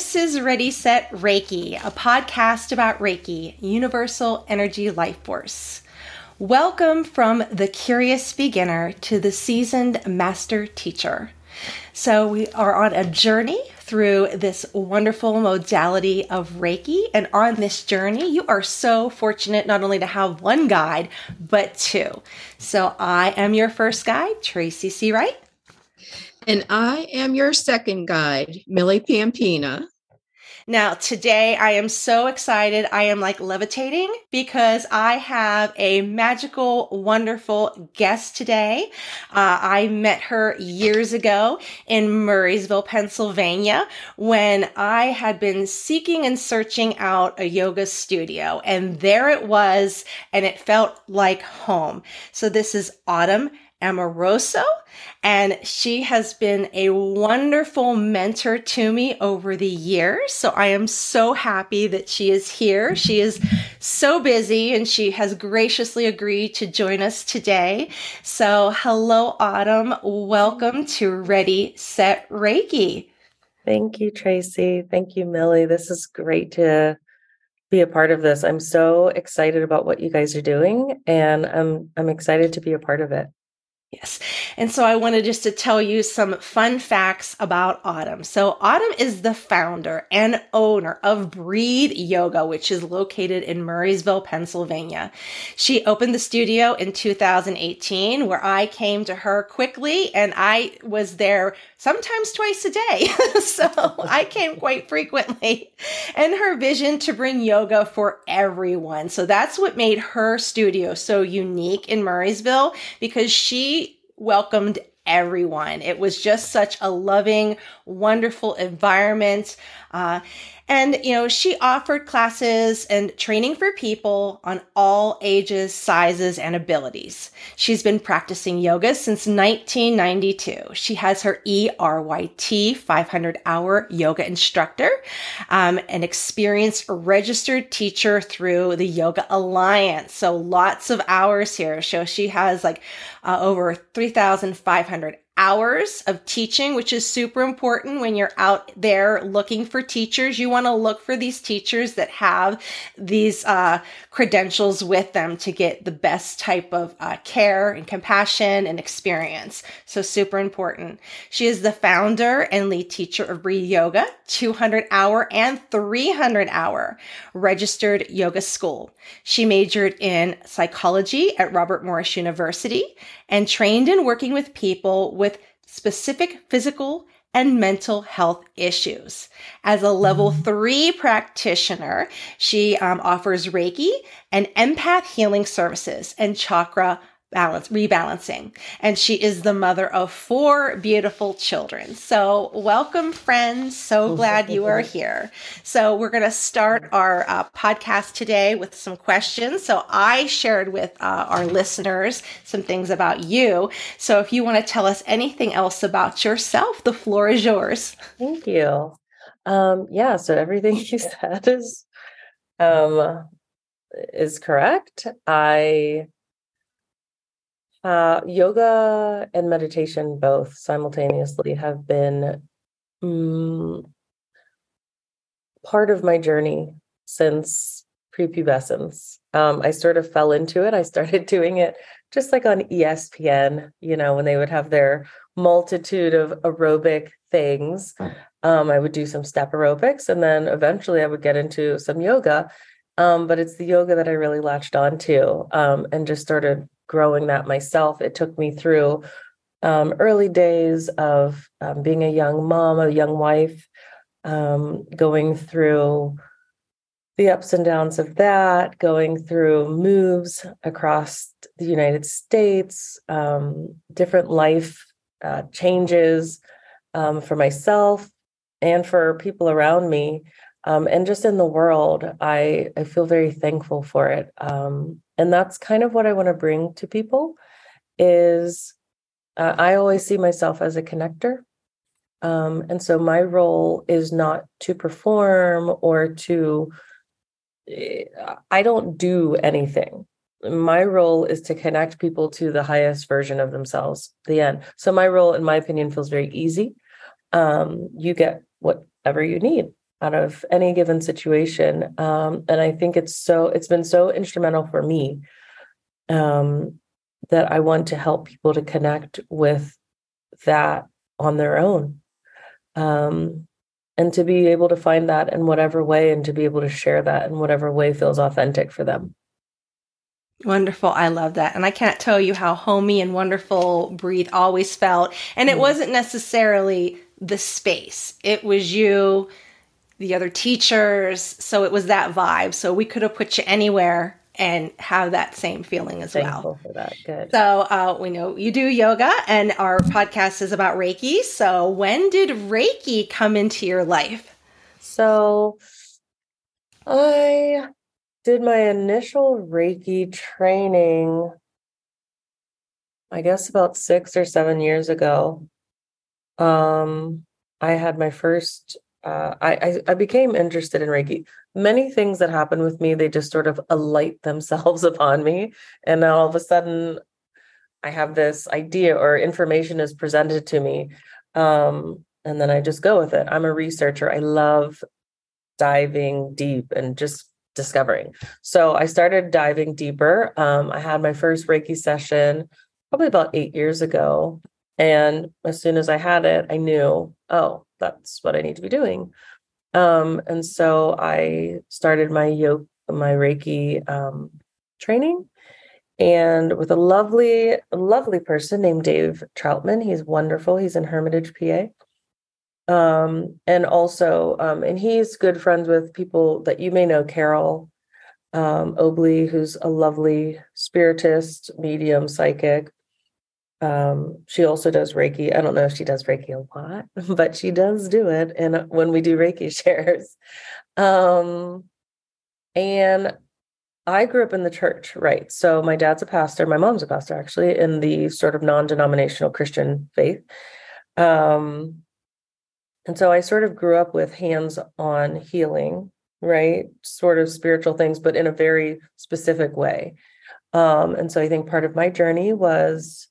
This is Ready Set Reiki, a podcast about Reiki, Universal Energy Life Force. Welcome from the curious beginner to the seasoned master teacher. So, we are on a journey through this wonderful modality of Reiki. And on this journey, you are so fortunate not only to have one guide, but two. So, I am your first guide, Tracy C. Wright. And I am your second guide, Millie Pampina. Now, today I am so excited. I am like levitating because I have a magical, wonderful guest today. Uh, I met her years ago in Murrysville, Pennsylvania, when I had been seeking and searching out a yoga studio. And there it was, and it felt like home. So, this is Autumn Amoroso, and she has been a wonderful mentor to me over the years. So I am so happy that she is here. She is so busy and she has graciously agreed to join us today. So, hello, Autumn. Welcome to Ready, Set, Reiki. Thank you, Tracy. Thank you, Millie. This is great to be a part of this. I'm so excited about what you guys are doing and I'm I'm excited to be a part of it. Yes. And so I wanted just to tell you some fun facts about Autumn. So Autumn is the founder and owner of Breathe Yoga, which is located in Murrysville, Pennsylvania. She opened the studio in 2018 where I came to her quickly and I was there sometimes twice a day. so I came quite frequently and her vision to bring yoga for everyone. So that's what made her studio so unique in Murrysville because she welcomed everyone. It was just such a loving, wonderful environment. Uh, and, you know, she offered classes and training for people on all ages, sizes, and abilities. She's been practicing yoga since 1992. She has her ERYT 500 hour yoga instructor, um, an experienced registered teacher through the Yoga Alliance. So lots of hours here. So she has like uh, over 3,500 hours of teaching, which is super important when you're out there looking for teachers. You want to look for these teachers that have these uh, credentials with them to get the best type of uh, care and compassion and experience. So super important. She is the founder and lead teacher of Breathe Yoga, 200 hour and 300 hour registered yoga school. She majored in psychology at Robert Morris University and trained in working with people with specific physical and mental health issues. As a level mm-hmm. three practitioner, she um, offers Reiki and empath healing services and chakra balance rebalancing. And she is the mother of four beautiful children. So welcome friends. So glad you are here. So we're going to start our uh, podcast today with some questions. So i shared with uh, our listeners some things about you. So if you want to tell us anything else about yourself the floor is yours. Thank you. Um, yeah so everything you said is um, is correct. I uh, yoga and meditation both simultaneously have been mm, part of my journey since prepubescence. Um, I sort of fell into it. I started doing it just like on ESPN, you know, when they would have their multitude of aerobic things. Um, I would do some step aerobics and then eventually I would get into some yoga. Um, but it's the yoga that I really latched onto um, and just started growing that myself. It took me through um, early days of um, being a young mom, a young wife, um, going through the ups and downs of that, going through moves across the United States, um, different life uh, changes um, for myself and for people around me. Um, and just in the world, I, I feel very thankful for it. And that's kind of what i want to bring to people is uh, i always see myself as a connector. Um, and so my role is not to perform or to eh, i don't do anything. My role is to connect people to the highest version of themselves the end. So my role in my opinion feels very easy. Um, you get whatever you need out of any given situation. Um, and I think it's so, it's been so instrumental for me um, that I want to help people to connect with that on their own. Um, and to be able to find that in whatever way and to be able to share that in whatever way feels authentic for them. Wonderful. I love that. And I can't tell you how homey and wonderful Breathe always felt. And it mm. wasn't necessarily the space, it was you, the other teachers. So it was that vibe. So we could have put you anywhere and have that same feeling as Thankful well. For that, good. So uh, we know you do yoga, and our podcast is about Reiki. So when did Reiki come into your life? So I did my initial Reiki training, I guess about six or seven years ago. Um, I had my first uh, I, I became interested in Reiki. Many things that happen with me, they just sort of alight themselves upon me, and all of a sudden, I have this idea or information is presented to me, um, and then I just go with it. I'm a researcher. I love diving deep and just discovering. So I started diving deeper. Um, I had my first Reiki session probably about eight years ago, and as soon as I had it, I knew, oh, that's what I need to be doing. Um, and so I started my yoga, my Reiki um, training, and with a lovely, lovely person named Dave Troutman. He's wonderful. He's in Hermitage, PA. Um, and also, um, and he's good friends with people that you may know, Carol um, Obley, who's a lovely spiritist, medium, psychic. Um, she also does Reiki. I don't know if she does Reiki a lot, but she does do it. And when we do Reiki shares, um, and I grew up in the church, right? So my dad's a pastor, my mom's a pastor actually, in the sort of non-denominational Christian faith. Um, and so I sort of grew up with hands-on healing, right? Sort of spiritual things, but in a very specific way. Um, and so I think part of my journey was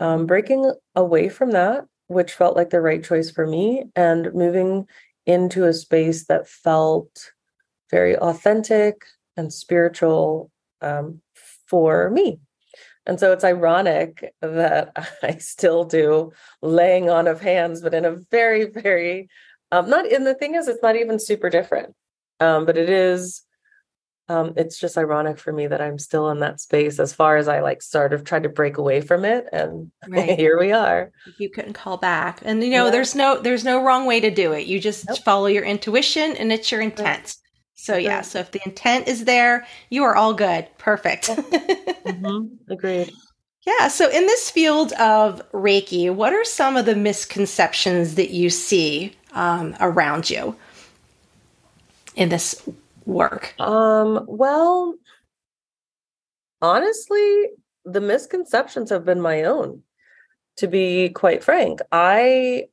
um, breaking away from that, which felt like the right choice for me, and moving into a space that felt very authentic and spiritual um, for me. And so it's ironic that I still do laying on of hands, but in a very, very, um, not in the thing is, it's not even super different, um, but it is um, it's just ironic for me that I'm still in that space as far as I like sort of tried to break away from it and right. here we are. You couldn't call back. And you know, yeah. there's no there's no wrong way to do it. You just nope. follow your intuition and it's your intent. Right. So yeah, right. so if the intent is there, you are all good. Perfect. mm-hmm. Agreed. Yeah. So in this field of Reiki, what are some of the misconceptions that you see um, around you in this work? Um, well, honestly, the misconceptions have been my own, to be quite frank. I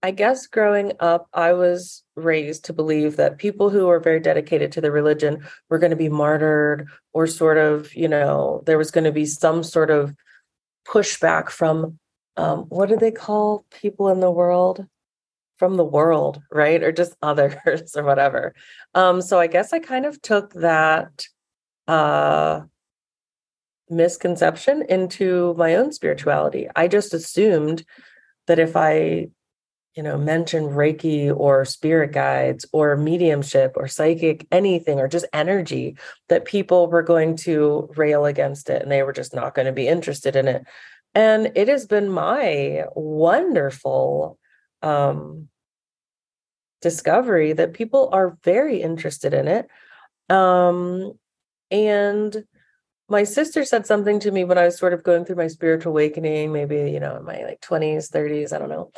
I guess growing up, I was raised to believe that people who were very dedicated to the religion were going to be martyred, or sort of, you know, there was going to be some sort of pushback from um, what do they call people in the world? From the world, right? Or just others or whatever. Um, so I guess I kind of took that uh misconception into my own spirituality. I just assumed that if I, you know, mentioned Reiki or spirit guides or mediumship or psychic anything or just energy, that people were going to rail against it and they were just not going to be interested in it. And it has been my wonderful um, discovery that people are very interested in it. Um, and my sister said something to me when I was sort of going through my spiritual awakening, maybe, you know, in my like 20s, 30s, I don't know.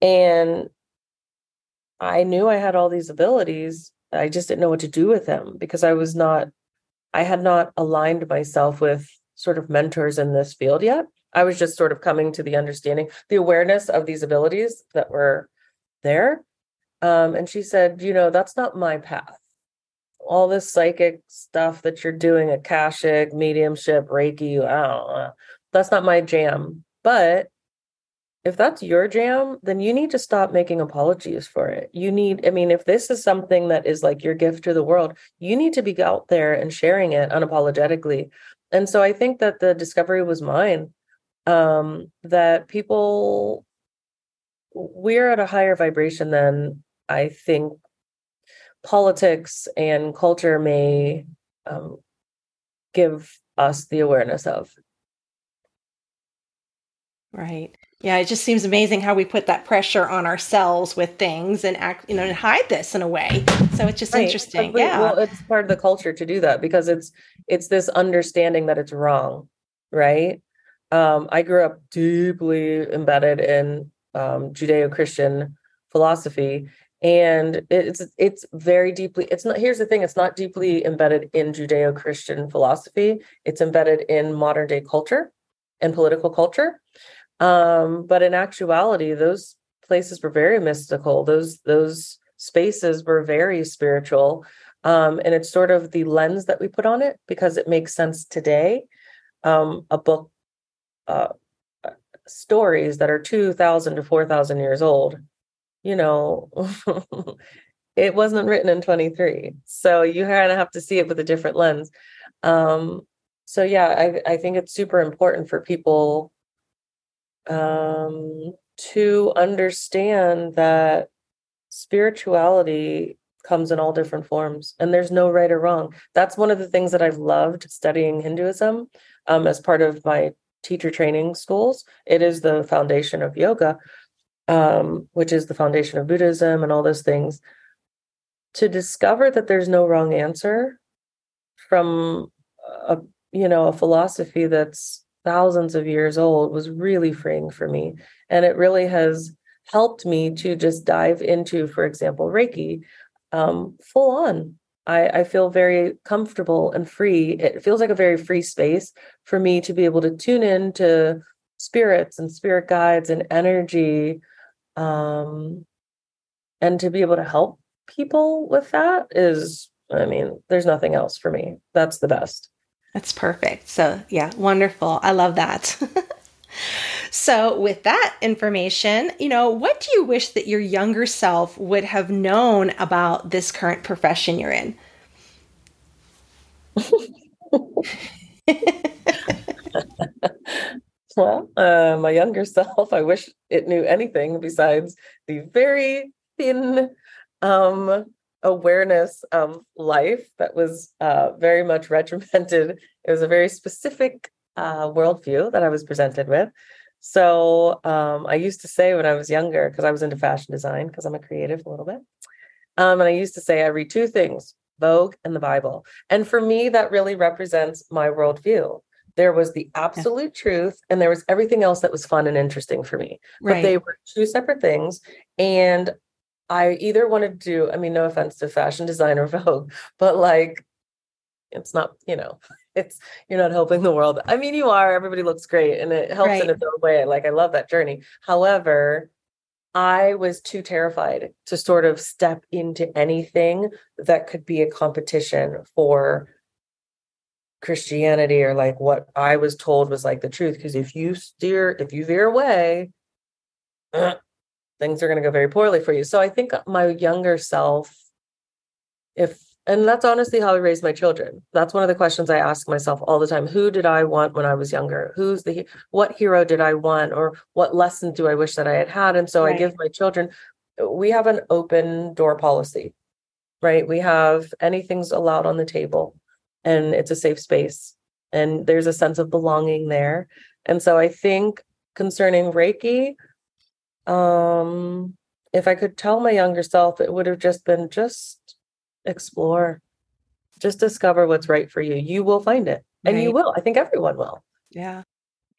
And I knew I had all these abilities. I just didn't know what to do with them because I was not, I had not aligned myself with sort of mentors in this field yet. I was just sort of coming to the understanding, the awareness of these abilities that were there. Um, and she said, you know, that's not my path. All this psychic stuff that you're doing, Akashic, mediumship, Reiki, I don't know, that's not my jam. But if that's your jam, then you need to stop making apologies for it. You need, I mean, if this is something that is like your gift to the world, you need to be out there and sharing it unapologetically. And so I think that the discovery was mine um, that people, we're at a higher vibration than I think politics and culture may um, give us the awareness of. Right. Yeah, it just seems amazing how we put that pressure on ourselves with things and act, you know, and hide this in a way. So it's just right. interesting. But, yeah. Well, it's part of the culture to do that because it's it's this understanding that it's wrong, right? Um, I grew up deeply embedded in um, Judeo-Christian philosophy, and it's it's very deeply. It's not. Here's the thing: it's not deeply embedded in Judeo-Christian philosophy. It's embedded in modern day culture and political culture um, but in actuality, those places were very mystical. Those those spaces were very spiritual. Um, and it's sort of the lens that we put on it because it makes sense today. Um, a book, uh, stories that are 2,000 to 4,000 years old, you know, it wasn't written in 23. So you kind of have to see it with a different lens. Um, so, yeah, I, I think it's super important for people um, to understand that spirituality comes in all different forms and there's no right or wrong. That's one of the things that I've loved studying Hinduism um, as part of my teacher training schools. It is the foundation of yoga, um, which is the foundation of Buddhism and all those things. To discover that there's no wrong answer from a you know a philosophy that's thousands of years old was really freeing for me. And it really has helped me to just dive into, for example, Reiki um, full on. I, I feel very comfortable and free. It feels like a very free space for me to be able to tune in to spirits and spirit guides and energy um, and to be able to help people with that is i mean there's nothing else for me that's the best that's perfect. So, yeah, wonderful. I love that. so, with that information, you know, what do you wish that your younger self would have known about this current profession you're in? well, uh, my younger self, I wish it knew anything besides the very thin um, awareness of life that was uh, very much regimented. It was a very specific uh, worldview that I was presented with. So um, I used to say when I was younger, because I was into fashion design, because I'm a creative a little bit, um, and I used to say I read two things: Vogue and the Bible. And for me, that really represents my worldview. There was the absolute yeah. truth, and there was everything else that was fun and interesting for me. Right. But they were two separate things. And I either wanted to do, I mean, no offense to fashion design or Vogue, but like it's not, you know, it's you're not helping the world. I mean, you are, everybody looks great and it helps right. in its own way. Like I love that journey. However, I was too terrified to sort of step into anything that could be a competition for Christianity or like what I was told was like the truth. Because if you steer, if you veer away, uh, things are going to go very poorly for you. So I think my younger self, if, and that's honestly how I raised my children. That's one of the questions I ask myself all the time. Who did I want when I was younger? Who's the, what hero did I want? Or what lesson do I wish that I had had? And so right. I give my children, we have an open door policy, right? We have anything's allowed on the table and it's a safe space and there's a sense of belonging there. And so I think concerning Reiki, um if i could tell my younger self it would have just been just explore just discover what's right for you you will find it and right. you will i think everyone will yeah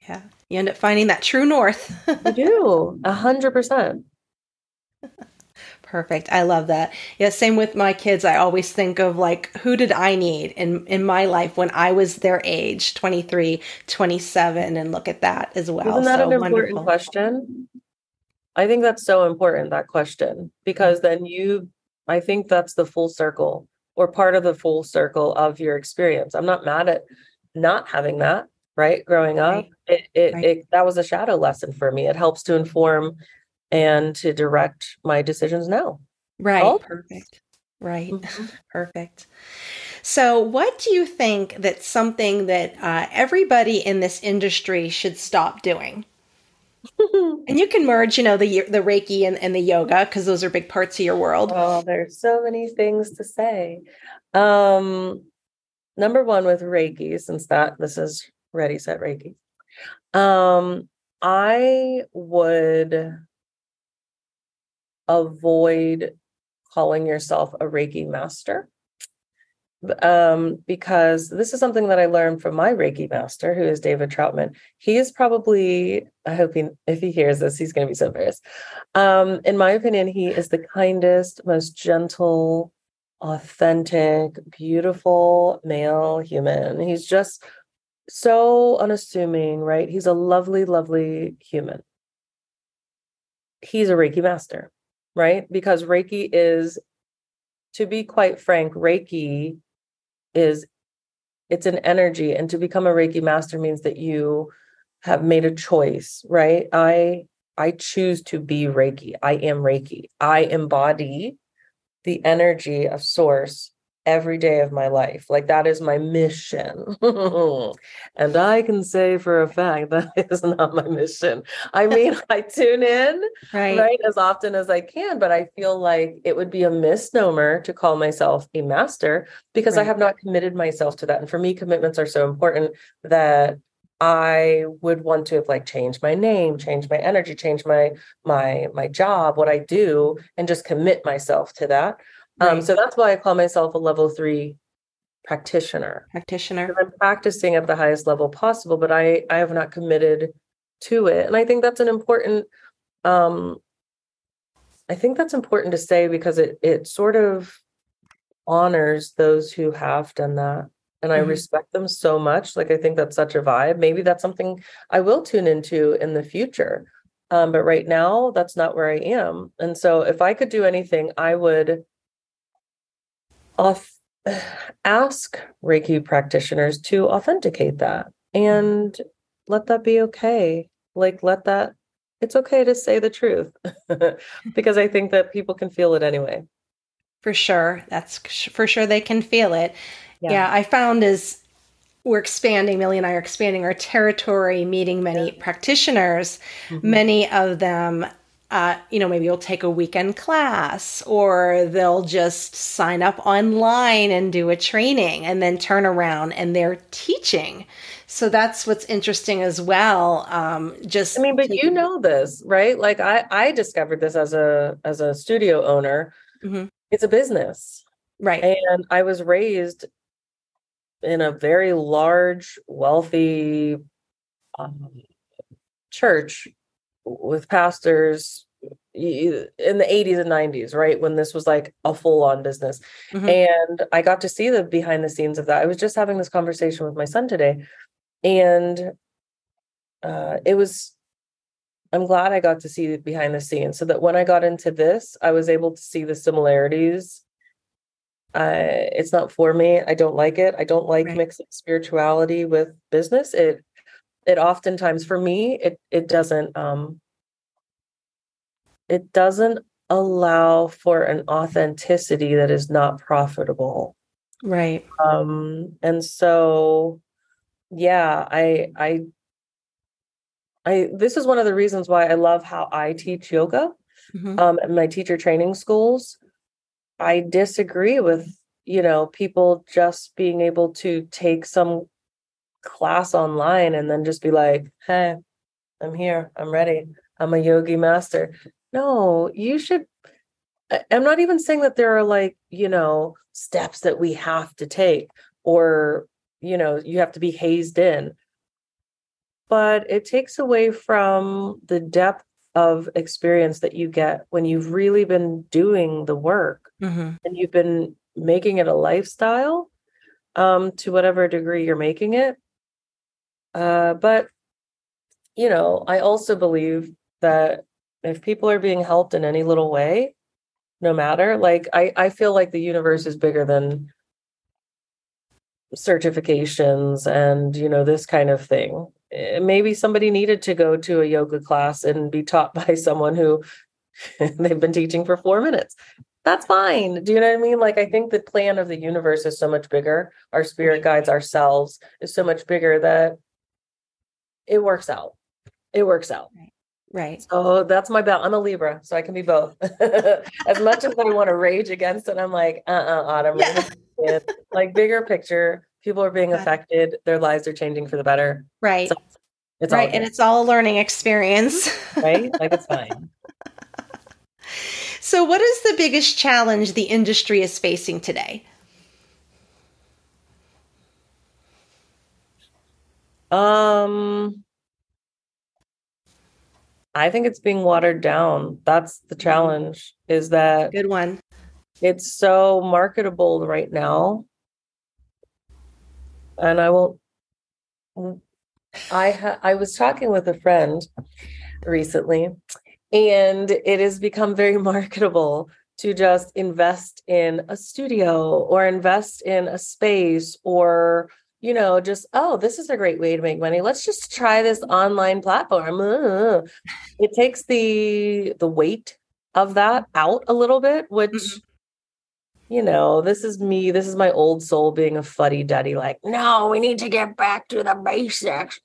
yeah you end up finding that true north you do a hundred percent Perfect. I love that. Yeah, same with my kids. I always think of like who did I need in in my life when I was their age, 23, 27 and look at that as well. Isn't that so an important wonderful. question? I think that's so important, that question, because then you, I think that's the full circle or part of the full circle of your experience. I'm not mad at not having that, right? Growing up, Right. it, it, Right. it that was a shadow lesson for me. It helps to inform and to direct my decisions now. Right. Oh. Perfect. Right. Mhm. Perfect. So, what do you think that's something that uh, everybody in this industry should stop doing? And you can merge, you know, the the Reiki and, and the yoga because those are big parts of your world. Oh, there's so many things to say. Um, number one with Reiki, since that this is ready, set Reiki. Um, I would avoid calling yourself a Reiki master. Um, because this is something that I learned from my Reiki master, who is David Troutman. He is probably, I hope he, if he hears this, he's going to be so embarrassed. Um, in my opinion, he is the kindest, most gentle, authentic, beautiful male human. He's just so unassuming, right? He's a lovely, lovely human. He's a Reiki master, right? Because Reiki is, to be quite frank, Reiki is it's an energy and to become a reiki master means that you have made a choice right? I i choose to be reiki. I am reiki. I embody the energy of source every day of my life. Like that is my mission. And i can say for a fact that is not my mission. I mean i tune in Right. right as often as i can but i feel like it would be a misnomer to call myself a master because i have not committed myself to that. And for me commitments are so important that i would want to have like changed my name change my energy change my my my job what i do and just commit myself to that um Right. so that's why i call myself a level 3 practitioner Practitioner. I'm practicing at the highest level possible, but I I have not committed to it. And I think that's an important um I think that's important to say because it it sort of honors those who have done that. And I Mhm. respect them so much. Like I think that's such a vibe. Maybe that's something I will tune into in the future. Um, but right now that's not where I am. And so if I could do anything, I would off ask Reiki practitioners to authenticate that and let that be okay. Like, let that, it's okay to say the truth because I think that people can feel it anyway. For sure. That's for sure they can feel it. Yeah, I found as we're expanding, Millie and I are expanding our territory, meeting many practitioners. Mhm. Many of them, uh, you know, maybe you'll take a weekend class or they'll just sign up online and do a training and then turn around and they're teaching. So that's what's interesting as well. Um, just I mean, but you know this, right? Like I, I discovered this as a as a studio owner. Mhm. It's a business, right? and I was raised in a very large, wealthy um, church with pastors in the 80s and 90s, right? When this was like a full on business. Mhm. And I got to see the behind the scenes of that. I was just having this conversation with my son today. And uh, it was, I'm glad I got to see behind the scenes so that when I got into this, I was able to see the similarities. Uh, it's not for me. I don't like it. I don't like Right. mixing spirituality with business. It, it oftentimes for me, it it doesn't um it doesn't allow for an authenticity that is not profitable right. um and so yeah i i i this is one of the reasons why i love how i teach yoga Mhm. um in my teacher training schools i disagree with you know people just being able to take some class online and then just be like hey i'm here. I'm ready. I'm a yogi master. No you should i'm not even saying that there are like you know steps that we have to take or you know you have to be hazed in. But it takes away from the depth of experience that you get when you've really been doing the work Mhm. and you've been making it a lifestyle um to whatever degree you're making it uh but you know i also believe that if people are being helped in any little way no matter like i i feel like the universe is bigger than certifications and you know this kind of thing. Eh, maybe somebody needed to go to a yoga class and be taught by someone who they've been teaching for 4 minutes. That's fine. Do you know what i mean? Like i think the plan of the universe is so much bigger. Our spirit guides ourselves is so much bigger that it works out it works out Right. so that's my belt i'm a libra so i can be both as much as i want to rage against it i'm like uh-uh autumn Yeah. like bigger picture people are being affected their lives are changing for the better Right. So, it's all right. And it's all a learning experience. right like it's fine so, what is the biggest challenge the industry is facing today? Um i think it's being watered down. That's the challenge is that Good one. it's so marketable right now. And i won't i ha- i was talking with a friend recently and it has become very marketable to just invest in a studio or invest in a space or you know just oh this is a great way to make money let's just try this online platform Ugh. it takes the the weight of that out a little bit which Mhm. you know this is me this is my old soul being a fuddy duddy like no we need to get back to the basics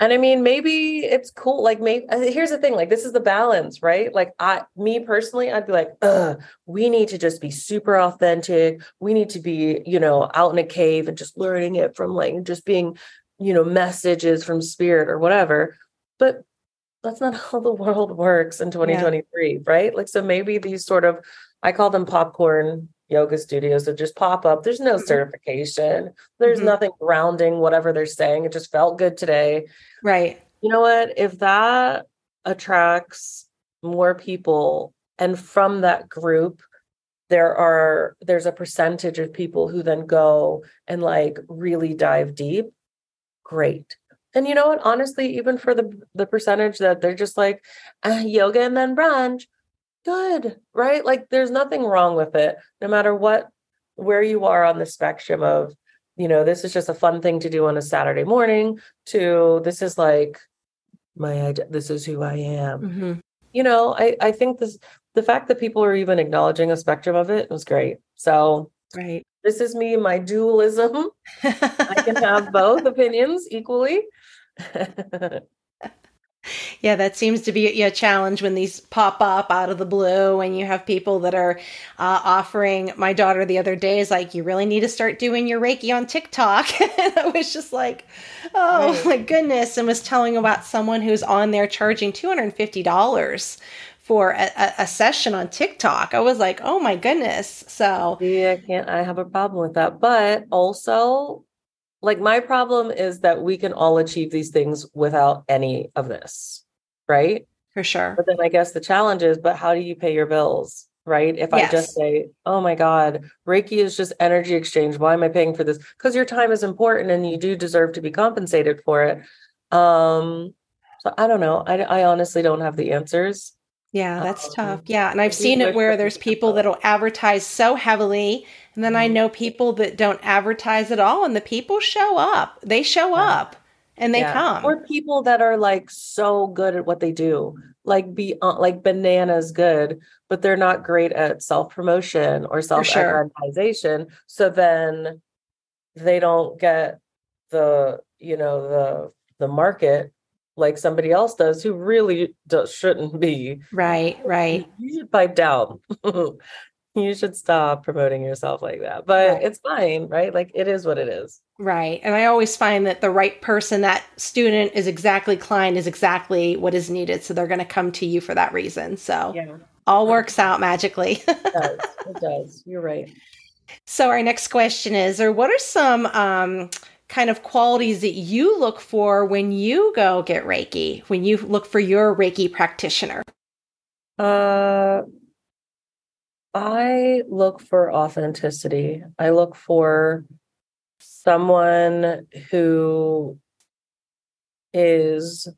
and i mean maybe it's cool like maybe here's the thing like this is the balance right? Like i me personally i'd be like uh we need to just be super authentic. We need to be you know out in a cave and just learning it from like just being you know messages from spirit or whatever. But that's not how the world works in 2023 right? Like so maybe these sort of i call them popcorn yoga studios that just pop up. There's no Mhm. certification. There's Mhm. nothing grounding whatever they're saying. It just felt good today. Right. you know what? If that attracts more people and from that group there are there's a percentage of people who then go and like really dive deep great. And you know what? Honestly even for the the percentage that they're just like uh, yoga and then brunch good right? Like there's nothing wrong with it no matter what where you are on the spectrum of you know this is just a fun thing to do on a saturday morning to this is like my ide- this is who i am. Hmm you know i i think this the fact that people are even acknowledging a spectrum of it was great. So Right. this is me my dualism. I can have both opinions equally Yeah, that seems to be a challenge when these pop up out of the blue and you have people that are uh, offering. My daughter the other day is like, You really need to start doing your Reiki on TikTok. and I was just like, Oh Right. my goodness. And was telling about someone who's on there charging $250 for a, a, a session on TikTok. I was like, Oh my goodness. So, yeah i can't i have a problem with that but also like my problem is that we can all achieve these things without any of this right for sure. But then I guess the challenge is, but how do you pay your bills? Right. If I just say, oh my God, Reiki is just energy exchange. Why am I paying for this? Because your time is important and you do deserve to be compensated for it. Um, so I don't know. I, I honestly don't have the answers. Yeah, that's Um, tough. Yeah. And I've seen it where there's people that'll advertise so heavily. And then I Mhm. know people that don't advertise at all. And the people show up. They show Yeah. up and they Yeah. come. Or people that are like so good at what they do, like be uh, like bananas good, but they're not great at self promotion or self sure. So then they don't get the you know the the market like somebody else does who really shouldn't be. right, right. You should pipe down. you should stop promoting yourself like that. But Right. it's fine, right? Like it is what it is. Right. And I always find that the right person, that student is exactly client is exactly what is needed. So they're going to come to you for that reason. So Yeah, all works out magically. it does. It does. You're right. so our next question is, or what are some um, kind of qualities that you look for when you go get Reiki, when you look for your Reiki practitioner? Uh, I look for authenticity. I look for someone who is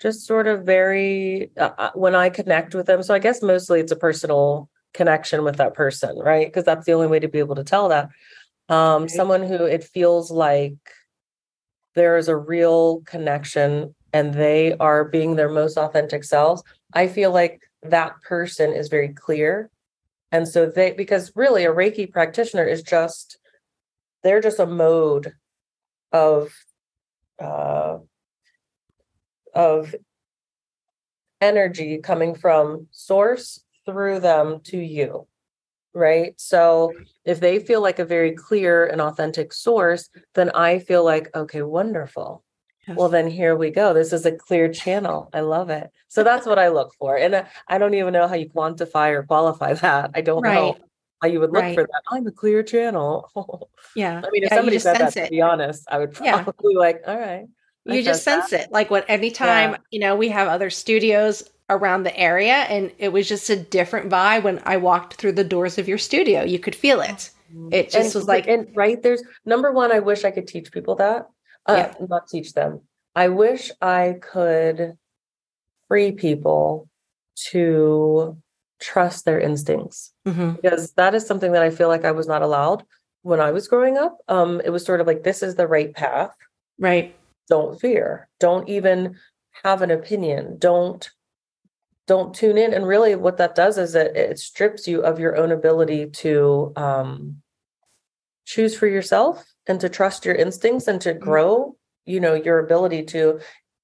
just sort of very, uh, uh, when I connect with them. So I guess mostly it's a personal connection with that person, right? Because that's the only way to be able to tell that. Um, someone who it feels like there is a real connection and they are being their most authentic selves. I feel like that person is very clear. And so they, because really a Reiki practitioner is just, they're just a mode of, uh, of energy coming from source through them to you. Right. So if they feel like a very clear and authentic source, then I feel like, okay, wonderful. Well, then here we go. This is a clear channel. I love it. So that's what I look for. And uh, I don't even know how you quantify or qualify that. I don't know how you would look Right. for that. I'm a clear channel. Yeah. I mean, if Yeah, somebody just said that, sense to be honest, I would Yeah. probably like, all right. You just sense it like what anytime Yeah. you know we have other studios around the area and it was just a different vibe when i walked through the doors of your studio you could feel it it just and, was like and right there's number one i wish i could teach people that uh not teach them. I wish i could free people to trust their instincts Mhm. because that is something that i feel like i was not allowed when i was growing up. Um it was sort of like this is the right path. Right. Don't fear. Don't even have an opinion. Don't don't tune in. And really what that does is it, it strips you of your own ability to um choose for yourself and to trust your instincts and to grow you know your ability to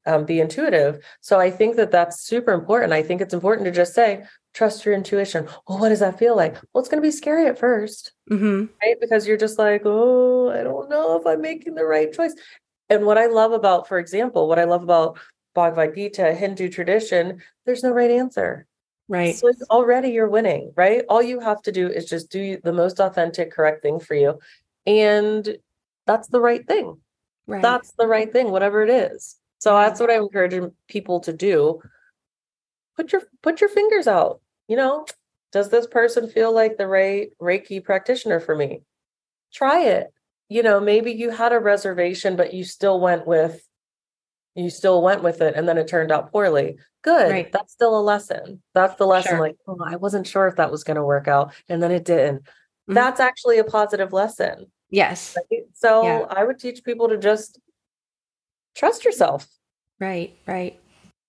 um, be intuitive so i think that that's super important i think it's important to just say trust your intuition well what does that feel like well it's going to be scary at first hmm right? Because you're just like, oh, I don't know if I'm making the right choice. And what I love about, for example, what I love about Bhagavad Gita, Hindu tradition, there's no right answer. right So it's already you're winning, right? All you have to do is just do the most authentic, correct thing for you. And that's the right thing. right That's the right thing, whatever it is. So that's what I'm encouraging people to do. Put your put your fingers out. You know, does this person feel like the right Reiki practitioner for me? Try it. You know, maybe you had a reservation, but you still went with you still went with it and then it turned out poorly. Good. Right. That's still a lesson. That's the lesson. Sure. Like, oh, I wasn't sure if that was going to work out. And then it didn't. Mhm. That's actually a positive lesson. Yes Right? So Yeah. I would teach people to just trust yourself. right right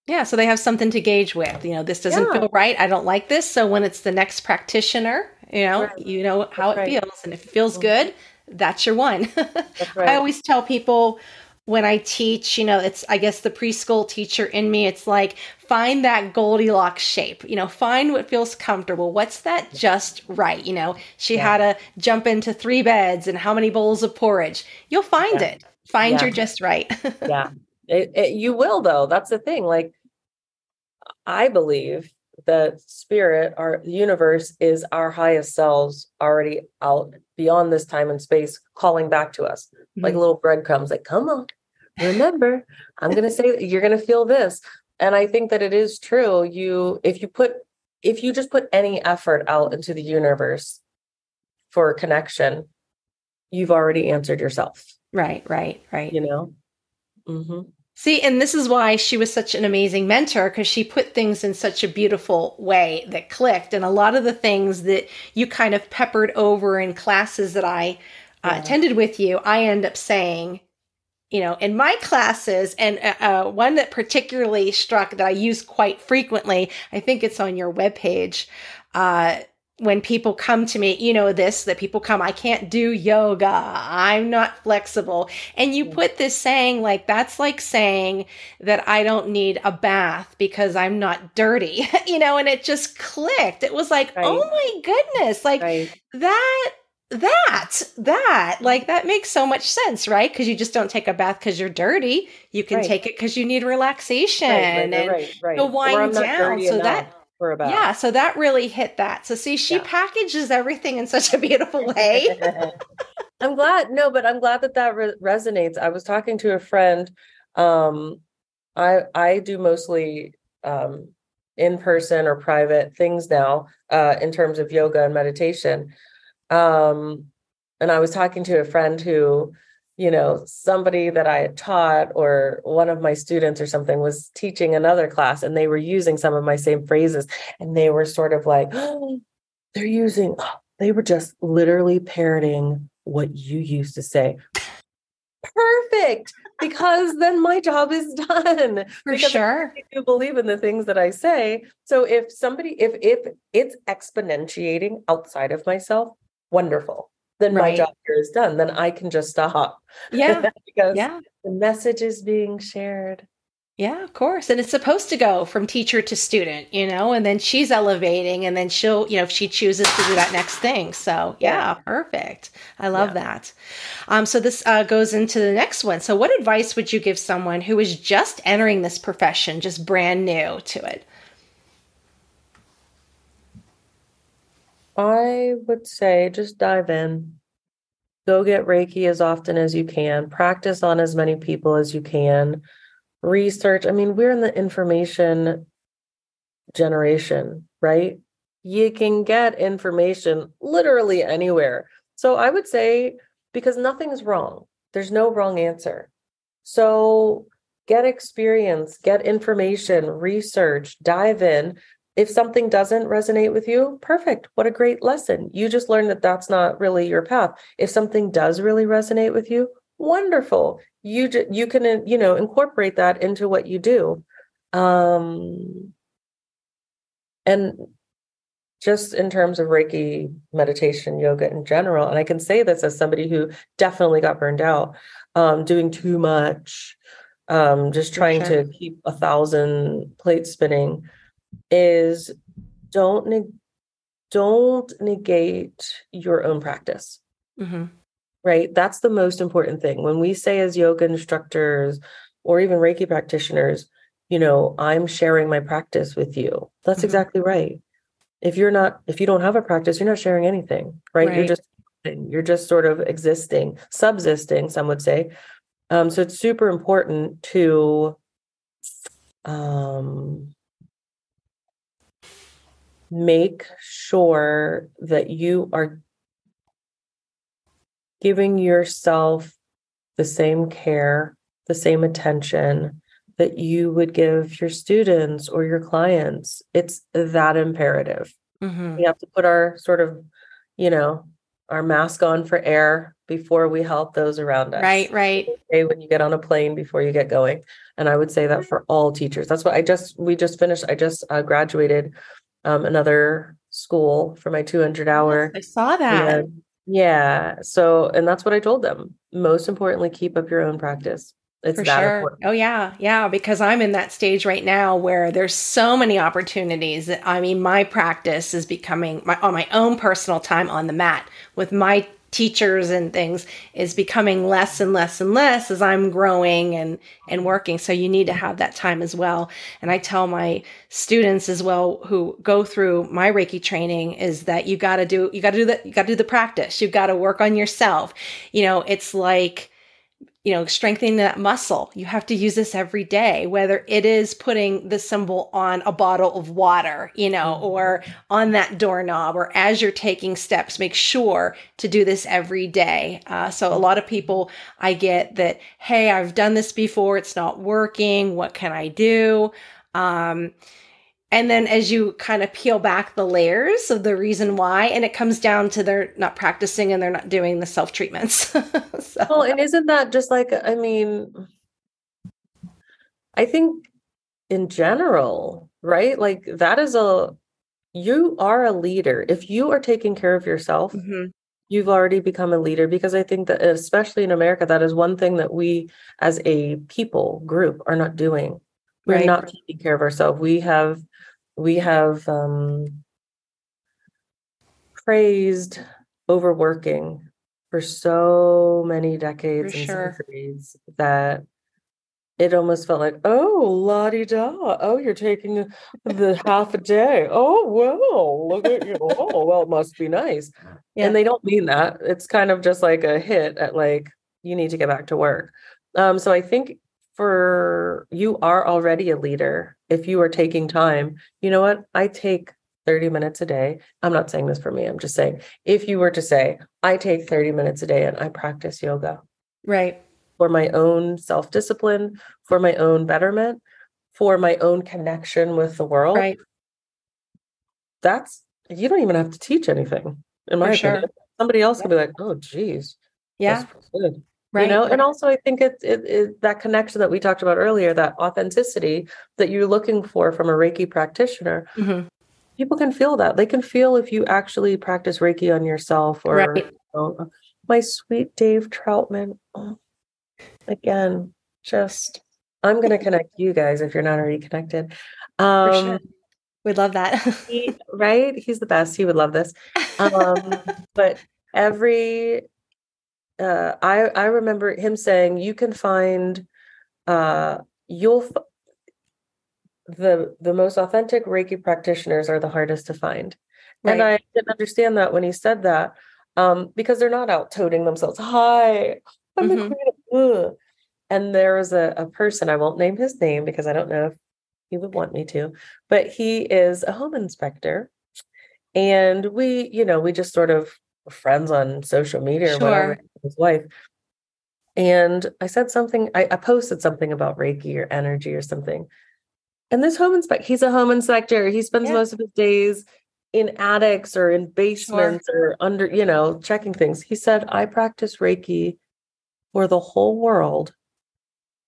yeah so they have something to gauge with you know this doesn't Yeah. feel right i don't like this so when it's the next practitioner you know Right. you know how That's it right. feels and if it feels Mhm. good that's your one That's right. I always tell people when I teach, you know, it's, I guess, the preschool teacher in me, it's like, find that Goldilocks shape, you know, find what feels comfortable. What's that just right? You know, she Yeah. had to jump into three beds and how many bowls of porridge. You'll find Yeah. it. Find Yeah. your just right. yeah it, it, you will though that's the thing like i believe that spirit our universe is our highest selves already out beyond this time and space calling back to us like Mhm. little breadcrumbs like come on remember i'm going to say you're going to feel this and i think that it is true you if you put if you just put any effort out into the universe for connection you've already answered yourself right, right, right. you know hmm See, and this is why she was such an amazing mentor because she put things in such a beautiful way that clicked. And a lot of the things that you kind of peppered over in classes that I uh, Yeah. attended with you, I end up saying, you know, in my classes, and uh, uh, one that particularly struck that I use quite frequently, I think it's on your webpage. Uh, when people come to me, you know, this that people come, I can't do yoga, I'm not flexible. And you Mm. put this saying like, that's like saying that I don't need a bath because I'm not dirty, you know, and it just clicked. It was like, Right. oh my goodness, like right that that that like that makes so much sense right because you just don't take a bath because you're dirty you can Right. take it because you need relaxation right, right, and right, right. to wind down, so enough that- for a bath. yeah so that really hit that so see she Yeah. packages everything in such a beautiful way I'm glad. No, but I'm glad that that re- resonates. I was talking to a friend. Um, I I do mostly um, in person or private things now uh, in terms of yoga and meditation. Um, and I was talking to a friend who, you know, somebody that I had taught or one of my students or something was teaching another class, and they were using some of my same phrases, and they were sort of like, oh, they're using. They were just literally parroting what you used to say. Perfect. Because then my job is done. For because sure. I do believe in the things that I say. So if somebody, if if it's exponentiating outside of myself, wonderful. Then Right. my job here is done. Then I can just stop. Yeah. because Yeah. the message is being shared. Yeah, of course. And it's supposed to go from teacher to student, you know, and then she's elevating and then she'll, you know, if she chooses to do that next thing. So, yeah, perfect. I love Yeah. that. Um, so, this uh, goes into the next one. So, what advice would you give someone who is just entering this profession, just brand new to it? I would say just dive in. Go get Reiki as often as you can. Practice on as many people as you can. Research. I mean, we're in the information generation, right? You can get information literally anywhere. So I would say, because nothing's wrong, there's no wrong answer. So get experience, get information, research, dive in. If something doesn't resonate with you, perfect. What a great lesson. You just learned that that's not really your path. If something does really resonate with you, wonderful. You ju- you can you know incorporate that into what you do. Um and just in terms of Reiki meditation, yoga in general, and I can say this as somebody who definitely got burned out, um, doing too much, um, just trying sure. to keep a thousand plates spinning, is don't neg- don't negate your own practice hmm right? That's the most important thing. When we say as yoga instructors or even Reiki practitioners, you know, I'm sharing my practice with you. That's Mhm. exactly right. If you're not, if you don't have a practice, you're not sharing anything, right? You're just, you're just sort of existing, subsisting, some would say. Um, so it's super important to um, make sure that you are giving yourself the same care, the same attention that you would give your students or your clients. It's that imperative. hmm We have to put our sort of, you know, our mask on for air before we help those around us. Right, right. Okay, when you get on a plane before you get going. And I would say that for all teachers. That's what I just we just finished. I just uh, graduated um, another school for my 200 hour. I saw that. And yeah. So, and that's what I told them. Most importantly, keep up your own practice. It's For that sure. important. Oh yeah, yeah. Because I'm in that stage right now where there's so many opportunities. That, I mean, my practice is becoming my on my own personal time on the mat with my teachers and things is becoming less and less and less as I'm growing and and working. So you need to have that time as well. And I tell my students as well who go through my Reiki training is that you got to do you got to do the you got to do the practice. You got to work on yourself. You know, it's like you know, strengthening that muscle. You have to use this every day, whether it is putting the symbol on a bottle of water, you know, Mhm. or on that doorknob, or as you're taking steps, make sure to do this every day. Uh, so, a lot of people I get that, hey, I've done this before, it's not working. What can I do? Um, and then as you kind of peel back the layers of the reason why, and it comes down to they're not practicing and they're not doing the self treatments. so, Well, and isn't that just like, I mean, I think in general, right? Like that is a, you are a leader. If you are taking care of yourself, Mhm. you've already become a leader because I think that, especially in America, that is one thing that we as a people group are not doing. We're Right. not taking care of ourselves. We have, we have, um, praised overworking for so many decades and sure. centuries that it almost felt like, oh, la di da. Oh, you're taking the half a day. Oh, well, look at you. Oh, well, it must be nice. Yeah. And they don't mean that. It's kind of just like a hit at like, you need to get back to work. Um, so I think for you are already a leader. If you are taking time, you know what? I take 30 minutes a day. I'm not saying this for me. I'm just saying if you were to say, I take 30 minutes a day and I practice yoga Right. for my own self discipline, for my own betterment, for my own connection with the world, Right. that's you don't even have to teach anything, in my For sure. opinion. somebody else could be like, oh, geez. Yeah. that's good. Right. you know right. and also i think it's it, it, that connection that we talked about earlier that authenticity that you're looking for from a reiki practitioner Mhm. people can feel that they can feel if you actually practice reiki on yourself or Right. you know, my sweet dave troutman oh, again just i'm going to connect you guys if you're not already connected um sure. We'd love that. he, right he's the best he would love this um but every uh i i remember him saying you can find uh you'll f- the the most authentic reiki practitioners are the hardest to find. And i didn't understand that when he said that um because they're not out toting themselves hi i'm the Mhm. queen of and there was a, a person i won't name his name because i don't know if he would want me to but he is a home inspector. And we you know we just sort of friends on social media or whatever. Sure. His wife and i said something I, I posted something about reiki or energy or something. And this home inspector he's a home inspector. He spends Yeah. most of his days in attics or in basements or under you know checking things. He said i practice reiki for the whole world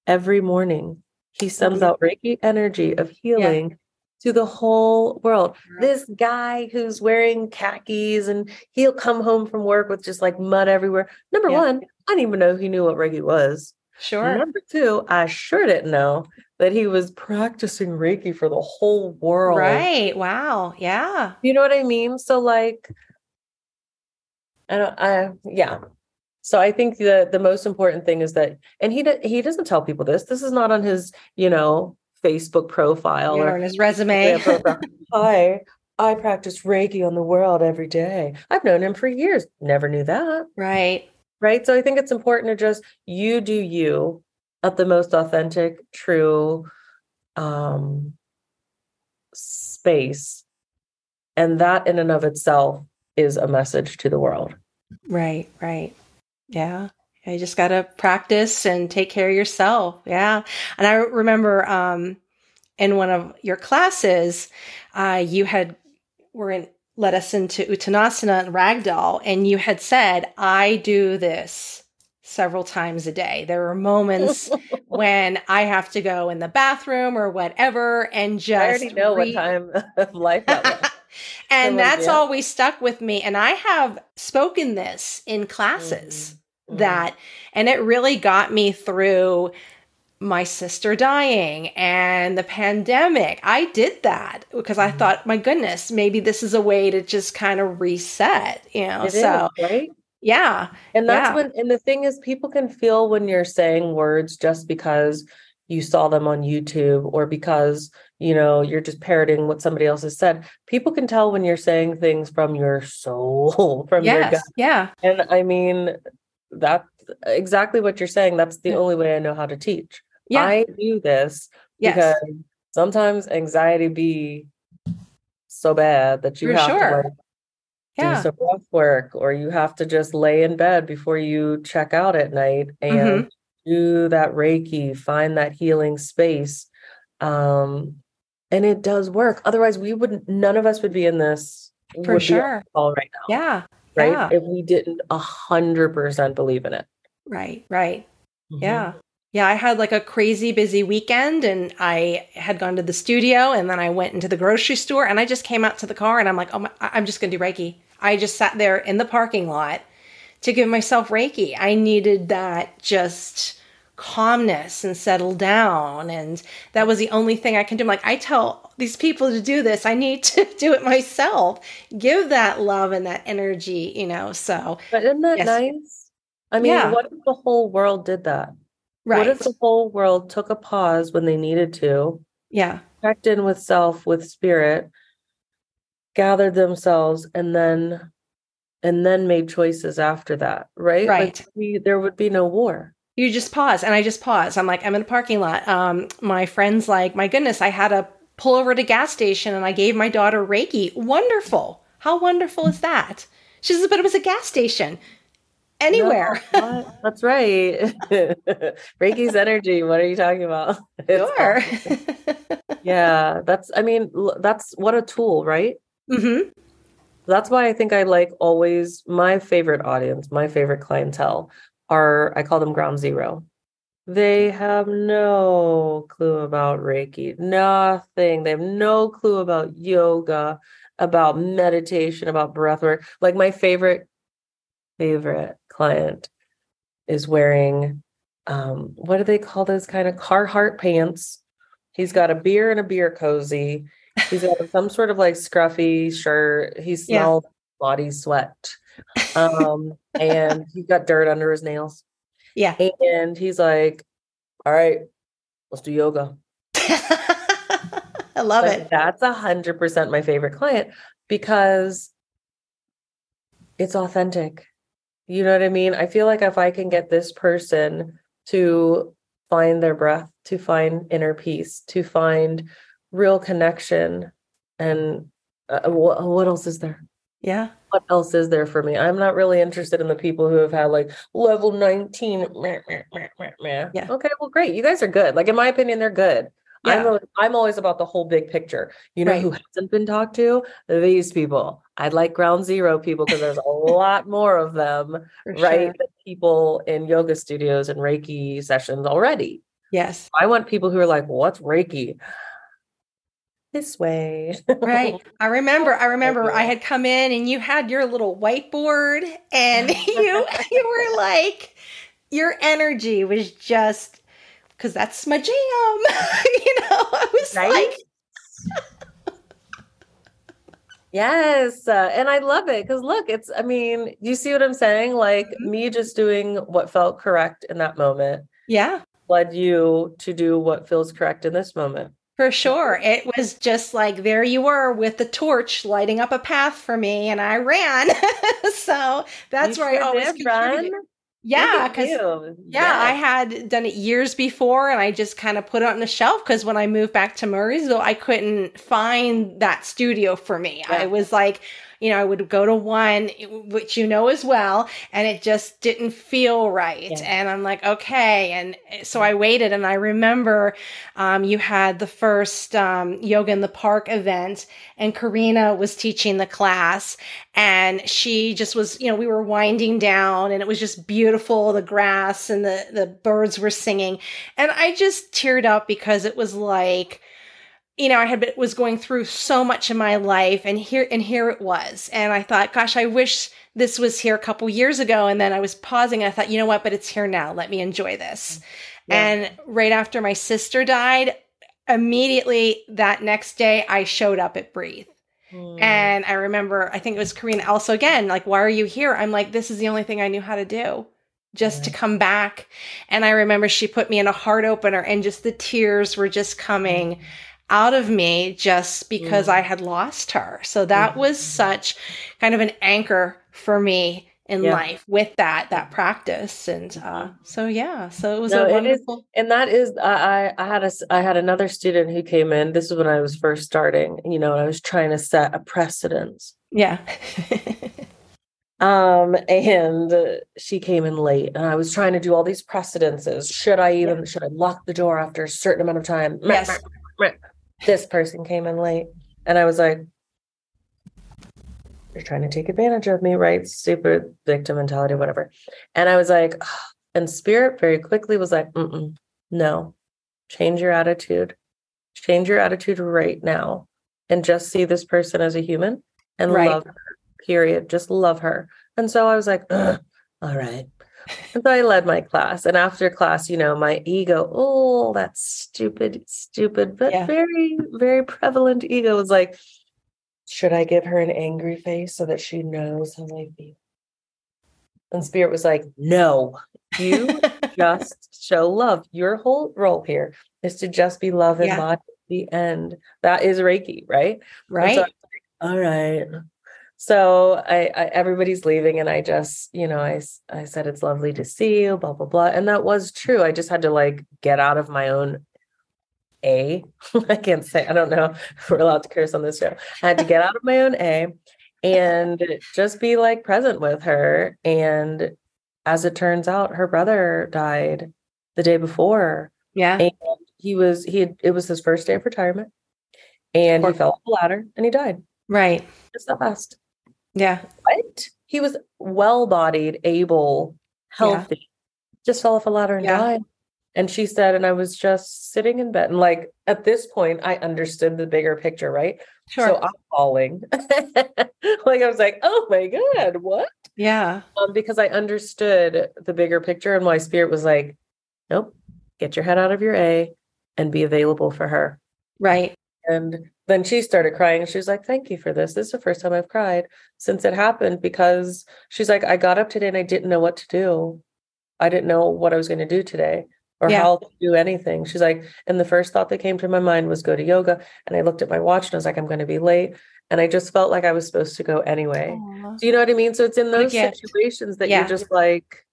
every morning. He sends out reiki energy of healing to the whole world Right. this guy who's wearing khakis and he'll come home from work with just like mud everywhere number Yeah. one i didn't even know he knew what reiki was Sure. Number two, I sure didn't know that he was practicing Reiki for the whole world. Right. Wow. Yeah. You know what I mean? So like I don't I yeah. So I think the the most important thing is that and he he doesn't tell people this. This is not on his, you know, Facebook profile Or or his resume. Hi, I practice Reiki on the world every day. I've known him for years. Never knew that. right. right so i think it's important to just you do you at the most authentic true um space and that in and of itself is a message to the world Right. Right. Yeah. You just got to practice and take care of yourself. Yeah. And I remember um, in one of your classes, uh, you had were in led us into Uttanasana and Ragdoll, and you had said, "I do this." Several times a day. There are moments when I have to go in the bathroom or whatever and just i already know what time of life that was and So, that's always stuck with me. And I have spoken this in classes Mhm. that, and it really got me through my sister dying and the pandemic. I did that because I Mhm. thought, my goodness, maybe this is a way to just kind of reset, you know? It is, so, right yeah. and that's Yeah. when and the thing is people can feel when you're saying words just because you saw them on youtube or because you know you're just parroting what somebody else has said people can tell when you're saying things from your soul from your gut Yeah. and i mean that's exactly what you're saying that's the Yeah. only way i know how to teach Yeah. i do this yes. because sometimes anxiety be so bad that you For have to like Yeah. do some rough work or you have to just lay in bed before you check out at night and Mm-hmm. do that reiki find that healing space um and it does work otherwise we wouldn't none of us would be in this For would be on sure. All right now Yeah. Right yeah. if we didn't a hundred percent believe in it Right. Right. Mhm. Yeah. Yeah, I had like a crazy busy weekend and I had gone to the studio and then I went into the grocery store and I just came out to the car and I'm like, "Oh my, I- I'm just going to do Reiki." I just sat there in the parking lot to give myself Reiki. I needed that just calmness and settle down and that was the only thing I can do. I'm like, I tell these people to do this. I need to do it myself. Give that love and that energy, you know. So, but isn't that Yes. nice i mean Yeah. what if the whole world did that right. what if the whole world took a pause when they needed to yeah. checked in with self with spirit gathered themselves and then and then made choices after that right Right. like we, there would be no war you just pause and i just pause. I'm like i'm in a parking lot. Um my friend's like my goodness i had to pull over at a gas station and i gave my daughter reiki. Wonderful. How wonderful is that? She says but it was a gas station. Anywhere. No, that's right. Reiki's energy. What are you talking about? Sure. yeah that's i mean that's what a tool right? Hmm That's why I think I like always my favorite audience, my favorite clientele are I call them ground zero. They have no clue about Reiki, nothing. They have no clue about yoga, about meditation, about breath work. Like my favorite, favorite client is wearing um, what do they call those kind of Carhartt pants? He's got a beer and a beer cozy. He's got some sort of like scruffy shirt. He smells yeah. body sweat. Um, and he's got dirt under his nails. Yeah. And he's like, all right, let's do yoga. I love but it. That's a hundred percent my favorite client because it's authentic. You know what I mean? I feel like if I can get this person to find their breath, to find inner peace, to find real connection, and uh, what, what else is there? Yeah. What else is there for me? I'm not really interested in the people who have had like level 19. Yeah. Okay, well, great. You guys are good. Like, in my opinion, they're good. Yeah. I'm, I'm always about the whole big picture. You know right. who hasn't been talked to? These people. I'd like ground zero people because there's a lot more of them, For right? Sure. People in yoga studios and Reiki sessions already. Yes. I want people who are like, what's Reiki? This way. right. I remember, I remember I had come in and you had your little whiteboard and you you were like your energy was just because that's my jam. you know, I was right? like, yes. Uh, and I love it because look, it's, I mean, you see what I'm saying? Like mm-hmm. me just doing what felt correct in that moment. Yeah. Led you to do what feels correct in this moment. For sure. It was just like there you were with the torch lighting up a path for me and I ran. so that's you where sure I always run. Yeah, because yeah, yeah, I had done it years before, and I just kind of put it on the shelf because when I moved back to Murrysville, I couldn't find that studio for me. Yeah. I was like, you know, I would go to one, which you know as well, and it just didn't feel right. Yeah. And I'm like, okay. And eh, so I waited, and I remember um, you had the first um, Yoga in the Park event, and Karina was teaching the class, and she just was, you know, we were winding down, and it was just beautiful the grass and the, the birds were singing. And I just teared up because it was like, you know, I had been, was going through so much in my life, and here and here it was, and I thought, gosh, I wish this was here a couple years ago. And then I was pausing, and I thought, you know what, but it's here now. Let me enjoy this. Mm-hmm. Yeah. And right after my sister died, immediately that next day, I showed up at Breathe. Mm. And I remember, I think it was Karina also again, like, why are you here? I'm like, this is the only thing I knew how to do just to mm. come back. And I remember she put me in a heart opener and just the tears were just coming. Mm. Out of me just because mm. I had lost her. So that mm. was such kind of an anchor for me in yeah. life with that that practice and uh mm-hmm. so yeah so it was no, a wonderful and that is I I had a I had another student who came in this is when I was first starting you know I was trying to set a precedence yeah um and she came in late and I was trying to do all these precedences should I even yeah. should I lock the door after a certain amount of time yes this person came in late. And i was like you're trying to take advantage of me right? Super victim mentality whatever. And i was like oh. and spirit very quickly was like no. Change your attitude. Change your attitude right now and just see this person as a human and right. love her period. Just love her. And so i was like all right and so I led my class. And after class, you know, my ego, oh, that's stupid, stupid, but yeah. very, very prevalent ego was like, should I give her an angry face so that she knows how I feel? And spirit was like, no, you just show love. Your whole role here is to just be love and yeah. the end. That is Reiki, right? Right. So like, All right so I, I, everybody's leaving and i just you know i i said it's lovely to see you blah blah blah. And that was true. I just had to like get out of my own a. I can't say i don't know if we're allowed to curse on this show. I had to get out of my own a and just be like present with her. And as it turns out her brother died the day before. Yeah. And he was he had, it was his first day of retirement. And he fell off the ladder and he died. Right. Just that fast Yeah. What? He was well bodied, able, healthy, just fell off a ladder and Yeah. died. And she said, and I was just sitting in bed. And like at this point, I understood the bigger picture, right? Sure. So I'm falling. like I was like, oh my God, what? yeah. Um, because I understood the bigger picture and why spirit was like, nope, get your head out of your A and be available for her. Right. And then she started crying she was like, Thank you for this. This is the first time I've cried since it happened because she's like, I got up today and I didn't know what to do. I didn't know what I was going to do today or Yeah. how to do anything. She's like, and the first thought that came to my mind was go to yoga. And I looked at my watch and I was like, I'm going to be late. And I just felt like I was supposed to go anyway. Aw. Do you know what I mean? So it's in those situations that Yeah. you're just like,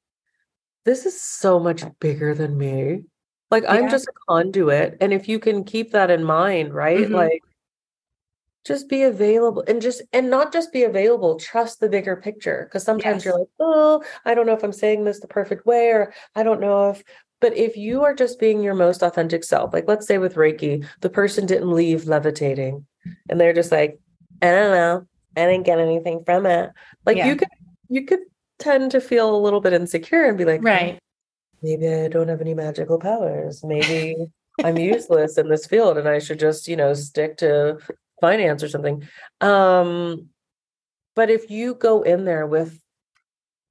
this is so much bigger than me. Like I'm just a conduit. And if you can keep that in mind, right? Mhm. Like just be available and just and not just be available, trust the bigger picture. Because sometimes you're like, oh, I don't know if I'm saying this the perfect way, or I don't know if but if you are just being your most authentic self, like let's say with Reiki, the person didn't leave levitating and they're just like, I don't know, I didn't get anything from it. Like Yeah. you could you could tend to feel a little bit insecure and be like, "Oh, Right. Maybe I don't have any magical powers. Maybe I'm useless in this field and I should just, you know, stick to finance or something. Um, but if you go in there with,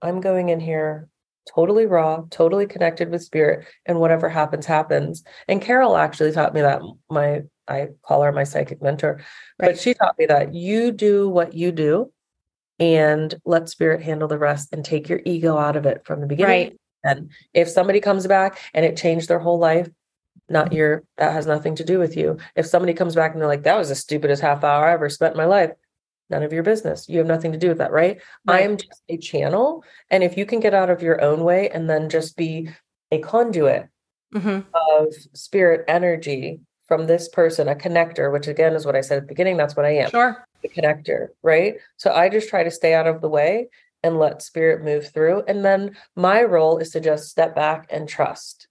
I'm going in here totally raw, totally connected with spirit, and whatever happens, happens. And Carol actually taught me that my I call her my psychic mentor, Right. but she taught me that you do what you do and let spirit handle the rest and take your ego out of it from the beginning Right. And if somebody comes back and it changed their whole life, not your, that has nothing to do with you. If somebody comes back and they're like, that was the stupidest half hour I ever spent in my life, none of your business. You have nothing to do with that, right? I am just a channel. And if you can get out of your own way and then just be a conduit Mhm. of spirit energy from this person, a connector, which again is what I said at the beginning, that's what I am Sure. the connector, right? So I just try to stay out of the way and let spirit move through. And then my role is to just step back and trust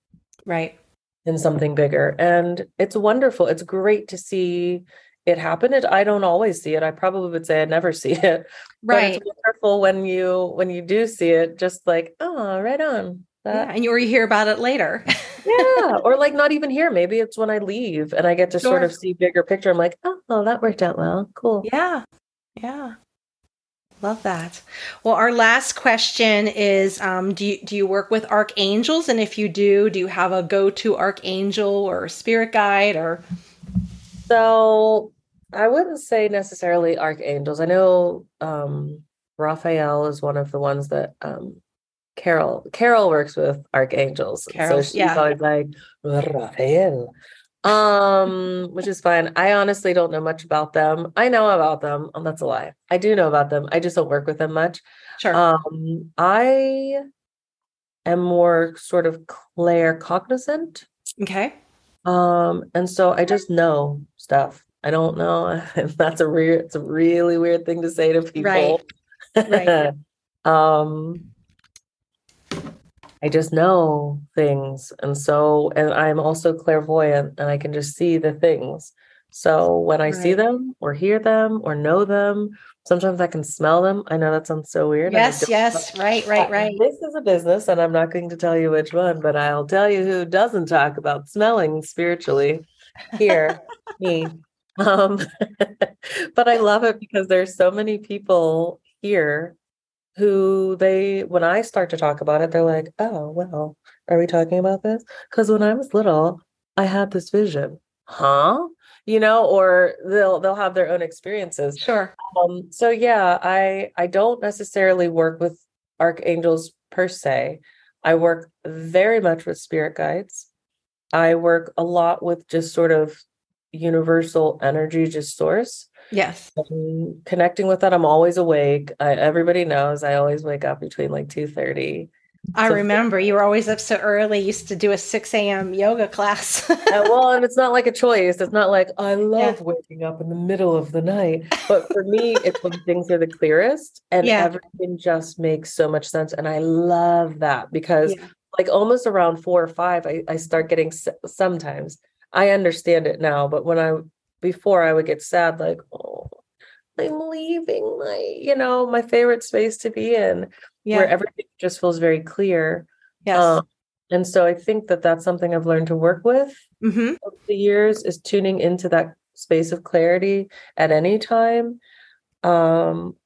Right. in something bigger. And it's wonderful. It's great to see it happen. It I don't always see it. I probably would say I never see it. But Right. it's wonderful when you when you do see it, just like, oh, right on. Yeah. And you or you hear about it later. yeah. Or like not even here. Maybe it's when I leave and I get to sort of see bigger picture. I'm like, oh, well, that worked out well. Cool. Yeah. Yeah. Love that. Well, our last question is um, do, you, do you work with archangels? And if you do, do you have a go to archangel or spirit guide or? So I wouldn't say necessarily archangels. I know um Raphael is one of the ones that um Carol Carol works with archangels. Carol, so she's yeah. always like Raphael. Um, which is fine. I honestly don't know much about them. I know about them. Oh, that's a lie. I do know about them. I just don't work with them much. Sure. Um, I am more sort of claircognizant. okay. Um, and so I just know stuff. I don't know. That's a weird, it's a really weird thing to say to people. Right. um, I just know things. And so, and I'm also clairvoyant and I can just see the things. So when I see them or hear them or know them, sometimes I can smell them. I know that sounds so weird. Yes. Yes. Right. Right. Right. This is a business, and I'm not going to tell you which one, but I'll tell you who doesn't talk about smelling spiritually. Here, me. Um, but I love it because there's so many people here who they, when I start to talk about it, they're like, "Oh, well, are we talking about this?" Because when I was little, I had this vision, huh? You know, or they'll they'll have their own experiences. Sure. Um, so yeah, I I don't necessarily work with archangels per se. I work very much with spirit guides. I work a lot with just sort of universal energy, just source. Yes. Um, connecting with that, I'm always awake. I, everybody knows I always wake up between like two thirty. I So- remember you were always up so early. Used to do a 6 a.m. yoga class. well, and it's not like a choice. It's not like I love waking up in the middle of the night. But for me, it's when things are the clearest and Yeah. everything just makes so much sense. And I love that because, Yeah. like, almost around four or five, I, I start getting sometimes I understand it now. But when I before I would get sad, like, oh, I'm leaving my, you know, my favorite space to be in Yeah. where everything just feels very clear. yes. Um, and so I think that that's something I've learned to work with hmm over the years is tuning into that space of clarity at any time. Um,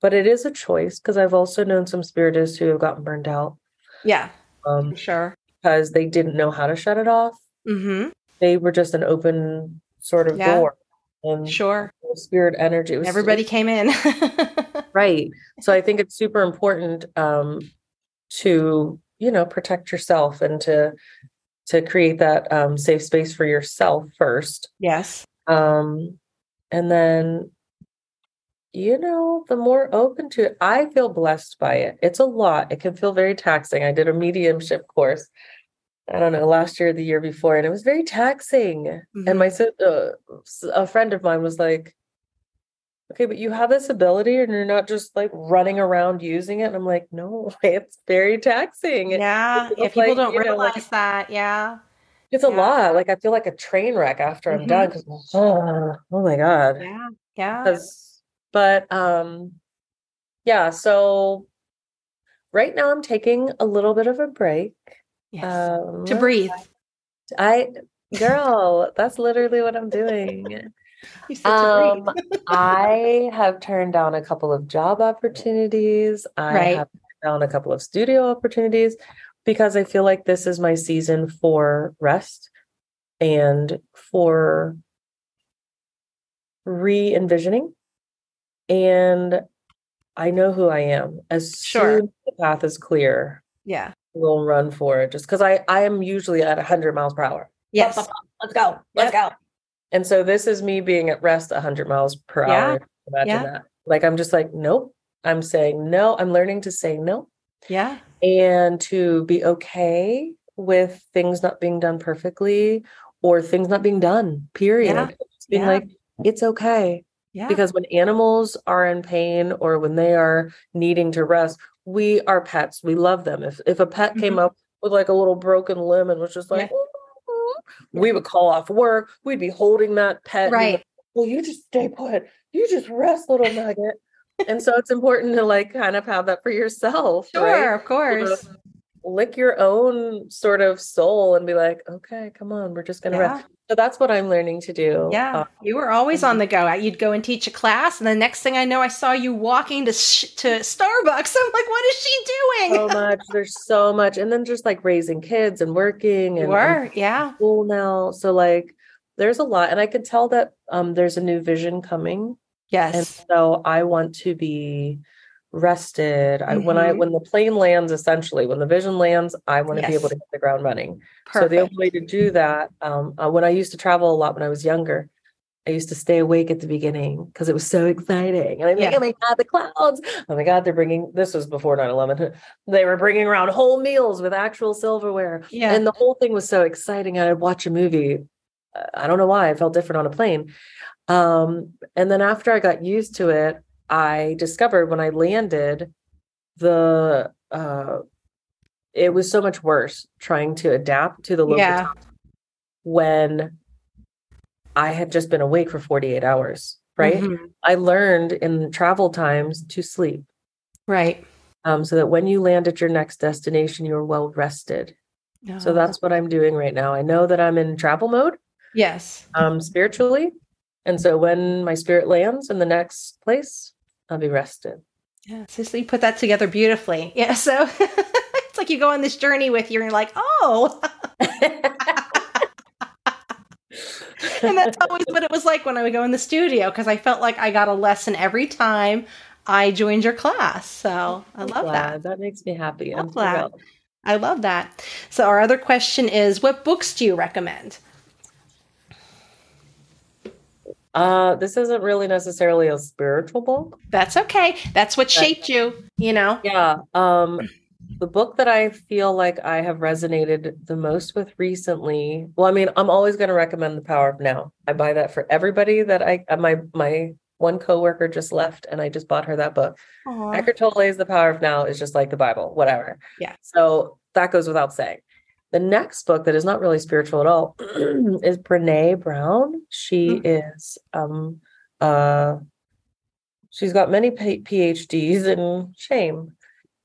but it is a choice because I've also known some spiritists who have gotten burned out Yeah. um, sure. because they didn't know how to shut it off. Hmm They were just an open sort of Yeah. door. And Sure. spirit energy. Everybody came in. right. So I think it's super important um, to you know protect yourself and to to create that um, safe space for yourself first, yes. um, and then you know the more open to it. I feel blessed by it. It's a lot. It can feel very taxing. I did a mediumship course. I don't know last year, the year before, and it was very taxing. And my sis- uh, a friend of mine was like, "Okay, but you have this ability, and you're not just like running around using it." And I'm like, "No, it's very taxing. Yeah. If people like, don't you know, realize like- that, yeah. It's a Yeah. lot. Like I feel like a train wreck after I'm done because oh, oh my god. Yeah. yeah. but um, yeah. So right now I'm taking a little bit of a break. Yes. Um, to breathe. I girl, that's literally what I'm doing. You Um. I have turned down a couple of job opportunities. I Right. have turned down a couple of studio opportunities because I feel like this is my season for rest and for re envisioning. And I know who I am. As Sure. soon as the path is clear, Yeah. We'll run for it just because I, I am usually at 100 miles per hour. Yes. Let's go. Let's go. And so this is me being at rest 100 miles per Yeah. hour. Imagine Yeah. that. Like I'm just like, nope. I'm saying no. I'm learning to say no Yeah. and to be okay with things not being done perfectly or things not being done, period. Yeah. Just being Yeah. like, it's okay. Yeah. Because when animals are in pain or when they are needing to rest, we are pets. We love them. If if a pet came Mhm. up with like a little broken limb and was just like, we would call off work. We'd be holding that pet. Right. well, you just stay put. You just rest, little nugget. and so it's important to like kind of have that for yourself. Sure. right? Of course. Lick your own sort of soul and be like, okay, come on, we're just gonna Yeah. rest. So that's what I'm learning to do. Yeah, Uh, you were always on the go. You'd go and teach a class, and the next thing I know, I saw you walking to sh- to Starbucks. I'm like, what is she doing? so much. There's so much. And then just like raising kids and working and, were, yeah, school now. So like there's a lot. And I could tell that um there's a new vision coming. Yes, And yes, so I want to be rested. I when I Mhm. when the plane lands, essentially, when the vision lands, I want to be able to hit the ground running. perfect. So the only way to do that, um, uh, when I used to travel a lot when I was younger, I used to stay awake at the beginning because it was so exciting. And I'm like, oh my God, the clouds. Oh my God, they're bringing, this was before 9 11. They were bringing around whole meals with actual silverware. yeah, And the whole thing was so exciting. I'd watch a movie. uh, I don't know why I felt different on a plane. Um, and then after I got used to it, I discovered when I landed, the uh, it was so much worse trying to adapt to the local Yeah. time when I had just been awake for 48 hours. Right. Mhm. I learned in travel times to sleep. right. Um, so that when you land at your next destination, you're well rested. So Oh, that's what I'm doing right now. I know that I'm in travel mode yes, um, spiritually. And so when my spirit lands in the next place, I'll be rested. yeah. So you put that together beautifully. Yeah, so it's like you go on this journey with you, and you're like, oh, and that's always what it was like when I would go in the studio because I felt like I got a lesson every time I joined your class. So I love that. Glad. That makes me happy. Love I'm that. thrilled. I love that. So our other question is, what books do you recommend? Uh, this isn't really necessarily a spiritual book. That's okay. That's what shaped you. You know. Yeah. Um, the book that I feel like I have resonated the most with recently. Well, I mean, I'm always going to recommend The Power of Now. I buy that for everybody that I uh, my my one coworker just left, and I just bought her that book. Aw. Eckhart Tolle's The Power of Now is just like the Bible, whatever. Yeah. So that goes without saying. The next book that is not really spiritual at all is Brene Brown. She Mm. is um uh she's got many PhDs in shame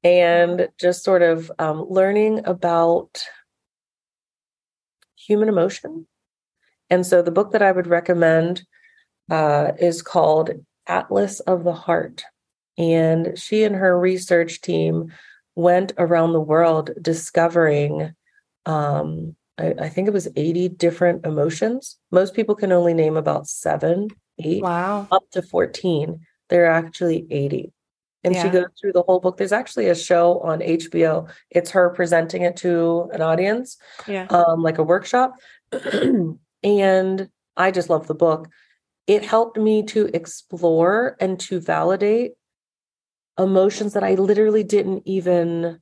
and just sort of um, learning about human emotion. And so the book that I would recommend uh, is called Atlas of the Heart. And she and her research team went around the world discovering, um, I, I think it was 80 different emotions. Most people can only name about seven, eight, Wow. up to 14. There are actually 80. And she goes through the whole book. There's actually a show on HBO. It's her presenting it to an audience Yeah. um, like a workshop. and I just love the book. It helped me to explore and to validate emotions that I literally didn't even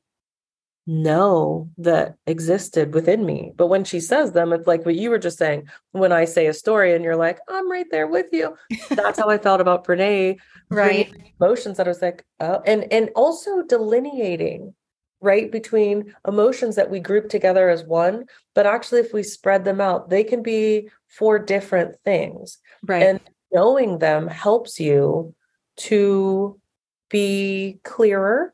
know that existed within me. But when she says them, it's like what you were just saying. When I say a story and you're like, I'm right there with you. That's how I felt about Brene Right. emotions that I was like, oh, and and also delineating right between emotions that we group together as one, but actually if we spread them out, they can be four different things. Right. And knowing them helps you to be clearer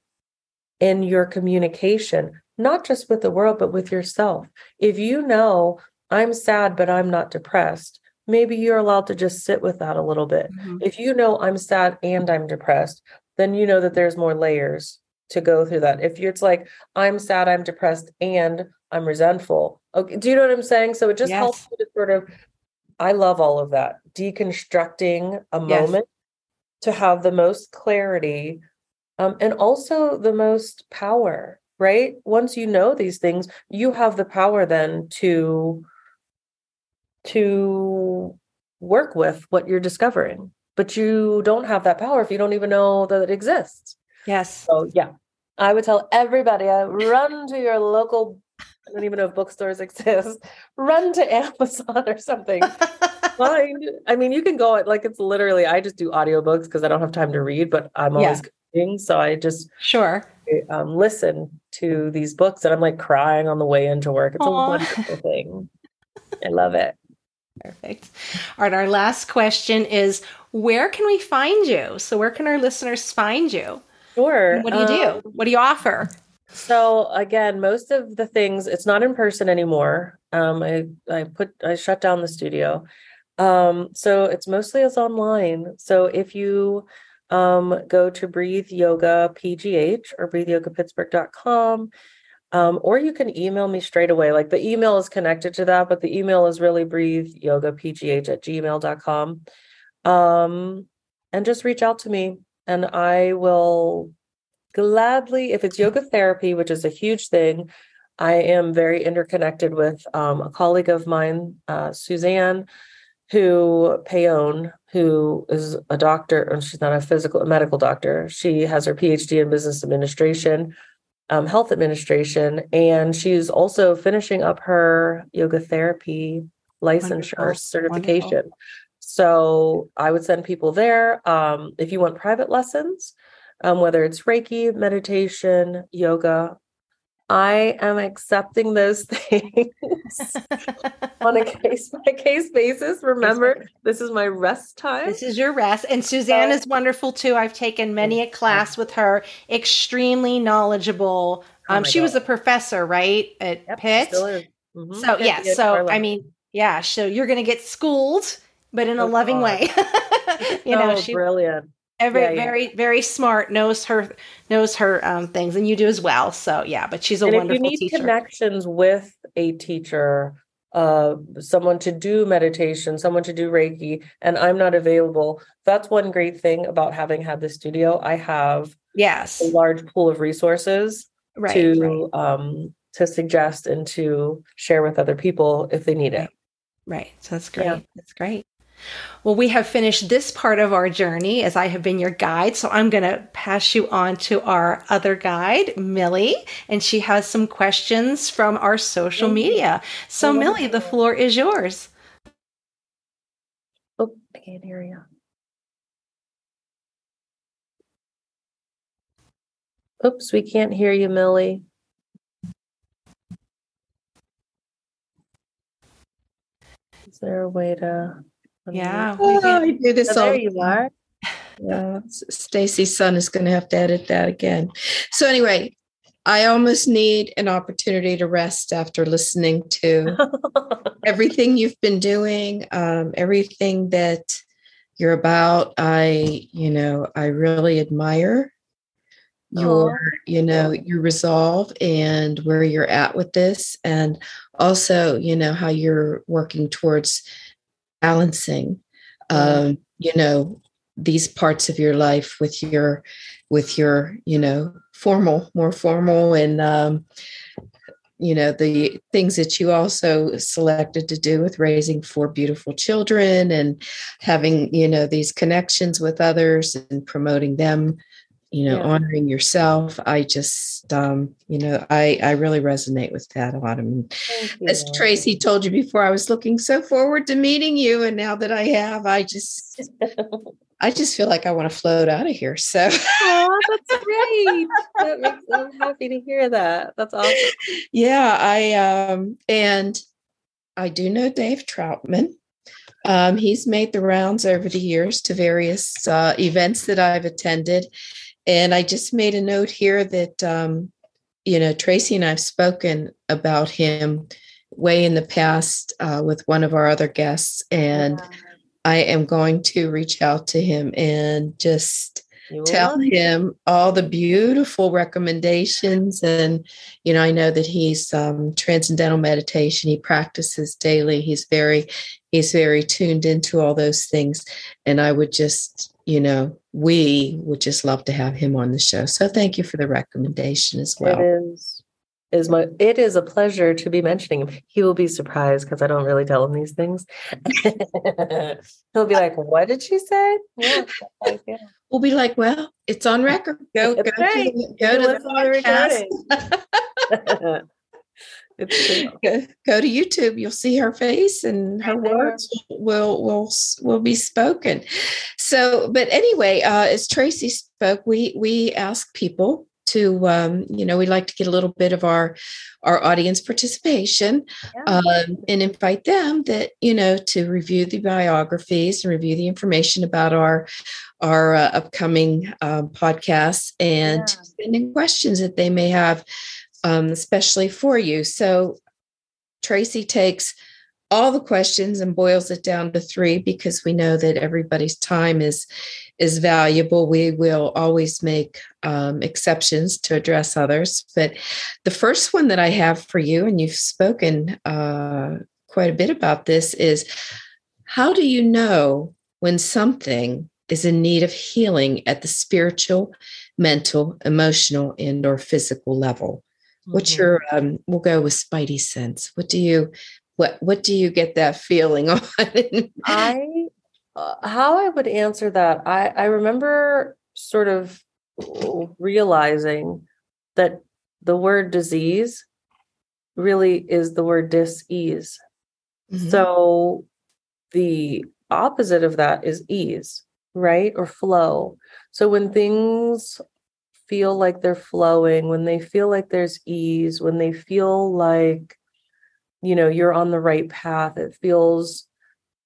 in your communication, not just with the world, but with yourself. If you know I'm sad, but I'm not depressed, maybe you're allowed to just sit with that a little bit. Mhm. If you know I'm sad and I'm depressed, then you know that there's more layers to go through that. If you're, it's like I'm sad, I'm depressed, and I'm resentful. Okay, do you know what I'm saying? So it just helps you to sort of. I love all of that deconstructing a Yes. moment to have the most clarity, um, and also the most power. Right? Once you know these things, you have the power then to to work with what you're discovering. But you don't have that power if you don't even know that it exists. Yes. So yeah, I would tell everybody, uh, run to your local. I don't even know if bookstores exist. Run to Amazon or something. Find. I mean, you can go at like it's literally. I just do audiobooks because I don't have time to read, but I'm always cooking, so I just sure. um, listen to these books, and I'm like crying on the way into work. It's Aw. a wonderful thing. I love it. Perfect. All right. Our last question is where can we find you? So, where can our listeners find you? Sure. What do you do? Um, What do you offer? So again, most of the things it's not in person anymore. Um, I I put I shut down the studio. Um, so it's mostly as online. So if you um go to Breathe Yoga PGH or breatheyogapittsburgh.com, um, or you can email me straight away. Like the email is connected to that, but the email is really breathe yoga pgh at gmail.com. Um, and just reach out to me and I will gladly, if it's yoga therapy, which is a huge thing, I am very interconnected with um, a colleague of mine, uh, Suzanne, who Payone, who is a doctor, and she's not a physical a medical doctor. She has her PhD in business administration, um, health administration, and she's also finishing up her yoga therapy licensure Wonderful, certification. wonderful. So I would send people there. Um, if you want private lessons, um, whether it's Reiki, meditation, yoga, I am accepting those things on a case by case basis. Remember, this is my rest time. This is your rest. And Suzanne is wonderful too. I've taken many a class with her, extremely knowledgeable. Oh Um, my she was a professor, right? At Yep, Pitt. Mhm. So yeah, so I mean, yeah, so you're gonna get schooled, but in a Oh, loving God. way. you know, so she brilliant. Very, yeah, yeah. very, very smart, knows her knows her um, things, and you do as well. So yeah, but she's a and if you wonderful need teacher. connections with a teacher uh someone to do meditation someone to do reiki and i'm not available that's one great thing about having had the studio i have yes, a large pool of resources right, to right, um to suggest and to share with other people if they need it right. So that's great. Yeah. That's great. Well, we have finished this part of our journey as I have been your guide. So I'm going to pass you on to our other guide, Millie, and she has some questions from our social media. So, Millie, the floor is yours. oh i can't hear you oops we can't hear you millie is there a way to Yeah. Oh, can- I do this Oh, all there you time. are Yeah, Stacy's son is going to have to edit that again. So anyway, I almost need an opportunity to rest after listening to everything you've been doing, um, everything that you're about. I, you know, I really admire your, you know, your resolve and where you're at with this, and also, you know, how you're working towards balancing, um, you know, these parts of your life with your with your you know formal more formal and um, you know the things that you also selected to do with raising four beautiful children and having you know these connections with others and promoting them you know yeah. honoring yourself i just um you know i i really resonate with that autumn as tracy told you before i was looking so forward to meeting you and now that i have i just I just feel like I want to float out of here. So, oh, that's great. that makes, I'm happy to hear that. That's awesome. Yeah, I um and I do know Dave Troutman. Um, he's made the rounds over the years to various uh, events that I've attended, and I just made a note here that um, you know Tracy and I've spoken about him way in the past uh, with one of our other guests, and. Yeah I am going to reach out to him and just tell him all the beautiful recommendations. And, you know, I know that he's um, transcendental meditation. He practices daily. He's very, he's very tuned into all those things. And I would just, you know, we would just love to have him on the show. So thank you for the recommendation as well. It is is my it is a pleasure to be mentioning him. He will be surprised because I don't really tell him these things. He'll be like, "What did she say?" Yeah, like, yeah. We'll be like, "Well, it's on record. Go go right. to, go to the podcast." go, go to YouTube. You'll see her face, and her words will will will be spoken. So, but anyway, uh, as Tracy spoke, we we ask people to um, you know we like to get a little bit of our our audience participation yeah. um, and invite them that you know to review the biographies and review the information about our our uh, upcoming uh, podcasts and yeah. send in questions that they may have um, especially for you so tracy takes all the questions and boils it down to three because we know that everybody's time is is valuable. We will always make um, exceptions to address others. But the first one that I have for you, and you've spoken uh, quite a bit about this, is how do you know when something is in need of healing at the spiritual, mental, emotional, and or physical level? Mm-hmm. What's your um, we'll go with spidey sense. What do you what what do you get that feeling on? I uh, how I would answer that, I, I remember sort of realizing that the word disease really is the word dis-ease. Mm-hmm. So the opposite of that is ease, right? Or flow. So when things feel like they're flowing, when they feel like there's ease, when they feel like, you know, you're on the right path, it feels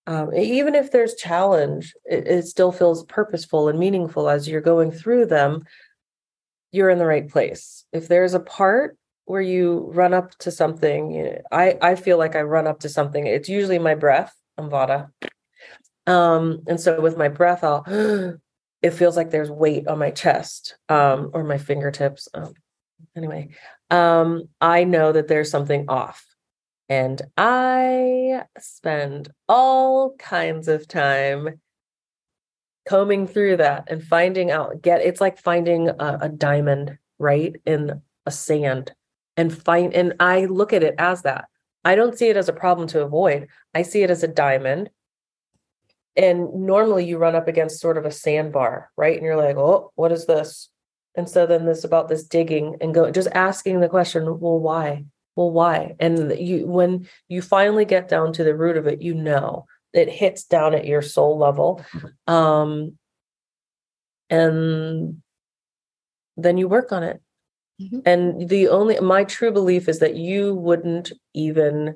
um, even if there's challenge it, it still feels purposeful and meaningful as you're going through them you're in the right place. If there's a part where you run up to something you know, i i feel like i run up to something it's usually my breath i'm um and so with my breath i'll it feels like there's weight on my chest um or my fingertips um, anyway um i know that there's something off and I spend all kinds of time combing through that and finding out get it's like finding a, a diamond right in a sand and find and I look at it as that. I don't see it as a problem to avoid. I see it as a diamond. And normally you run up against sort of a sandbar, right? And you're like, oh, what is this? And so then this about this digging and go just asking the question, well, why? well why and you when you finally get down to the root of it you know it hits down at your soul level um and then you work on it mm-hmm. and the only my true belief is that you wouldn't even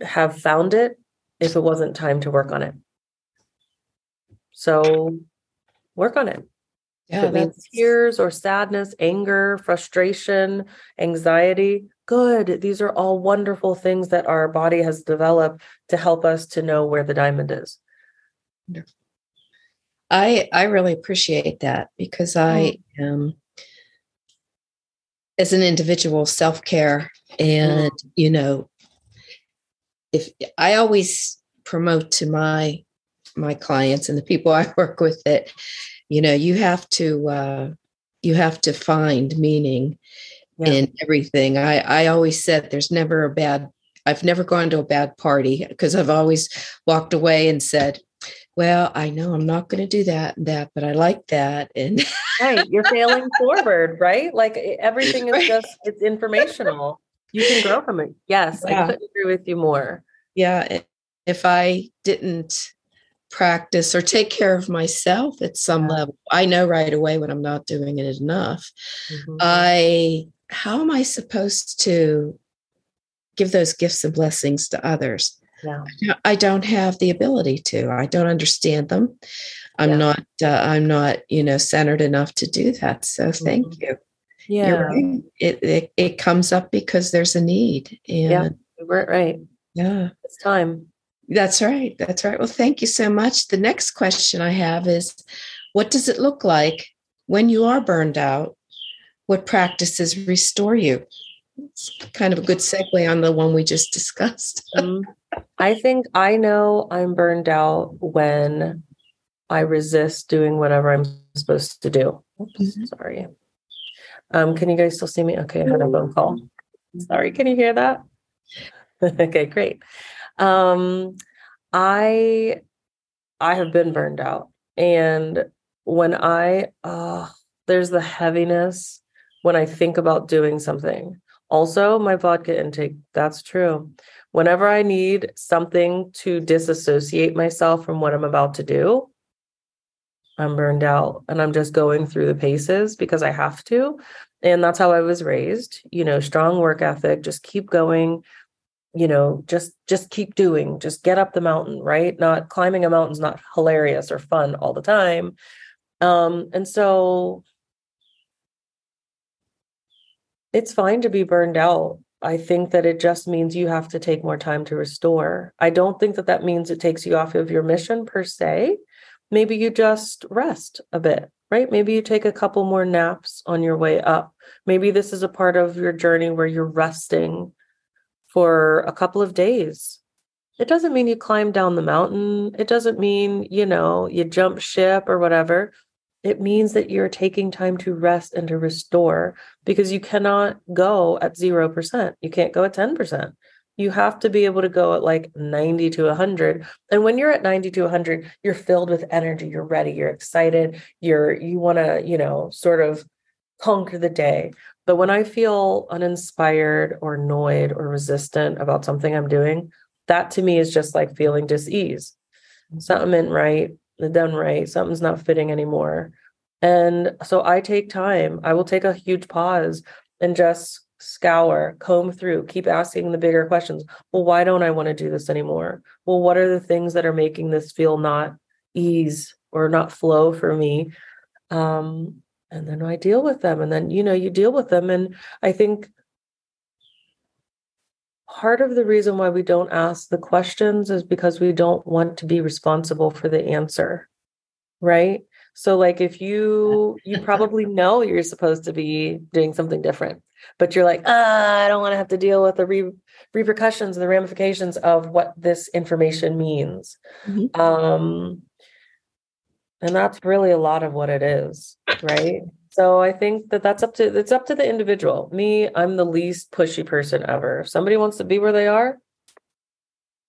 have found it if it wasn't time to work on it So work on it. Yeah, if it means tears or sadness, anger, frustration, anxiety, good. These are all wonderful things that our body has developed to help us to know where the diamond is. I I really appreciate that because I mm. am as an individual self-care and mm. you know if I always promote to my my clients and the people I work with that you know you have to uh, you have to find meaning yeah. in everything. I I always said there's never a bad I've never gone to a bad party because I've always walked away and said, well, I know I'm not going to do that and that, but I like that. And right, you're failing forward, right? Like everything is right. just it's informational. You can grow from it. Yes, yeah. I couldn't agree with you more. Yeah, if I didn't practice or take care of myself at some yeah. level, I know right away when I'm not doing it enough. Mm-hmm. I how am I supposed to give those gifts and blessings to others? Yeah. I don't have the ability to. I don't understand them. I'm yeah. not. Uh, I'm not. You know, centered enough to do that. So thank mm-hmm. you. Yeah. Right. It, it it comes up because there's a need. And yeah. Right. Yeah. It's time. That's right. That's right. Well, thank you so much. The next question I have is, what does it look like when you are burned out? What practices restore you? It's kind of a good segue on the one we just discussed. um, I think I know I'm burned out when I resist doing whatever I'm supposed to do. Oops, mm-hmm. sorry. Um, can you guys still see me? Okay, I had a phone call. Sorry, can you hear that? okay, great. Um, I I have been burned out, and when I uh, there's the heaviness when I think about doing something. Also, my vodka intake. That's true whenever I need something to disassociate myself from what I'm about to do, I'm burned out and I'm just going through the paces because I have to. And that's how I was raised, you know, strong work ethic, just keep going, you know, just just keep doing, just get up the mountain, right? Not climbing a mountain's not hilarious or fun all the time. Um and so it's fine to be burned out I think that it just means you have to take more time to restore. I don't think that that means it takes you off of your mission per se. Maybe you just rest a bit, right? Maybe you take a couple more naps on your way up. Maybe this is a part of your journey where you're resting for a couple of days. It doesn't mean you climb down the mountain. It doesn't mean, you know, you jump ship or whatever it means that you're taking time to rest and to restore because you cannot go at 0%. You can't go at 10%. You have to be able to go at like 90 to 100. And when you're at 90 to 100, you're filled with energy, you're ready, you're excited, you're you want to, you know, sort of conquer the day. But when I feel uninspired or annoyed or resistant about something I'm doing, that to me is just like feeling dis-ease. Something ain't right The done right. Something's not fitting anymore. And so I take time. I will take a huge pause and just scour, comb through, keep asking the bigger questions. Well, why don't I want to do this anymore? Well, what are the things that are making this feel not ease or not flow for me? Um, and then I deal with them. And then, you know, you deal with them. And I think part of the reason why we don't ask the questions is because we don't want to be responsible for the answer right so like if you you probably know you're supposed to be doing something different but you're like ah, i don't want to have to deal with the re- repercussions and the ramifications of what this information means mm-hmm. um and that's really a lot of what it is right so I think that that's up to it's up to the individual. Me, I'm the least pushy person ever. If somebody wants to be where they are,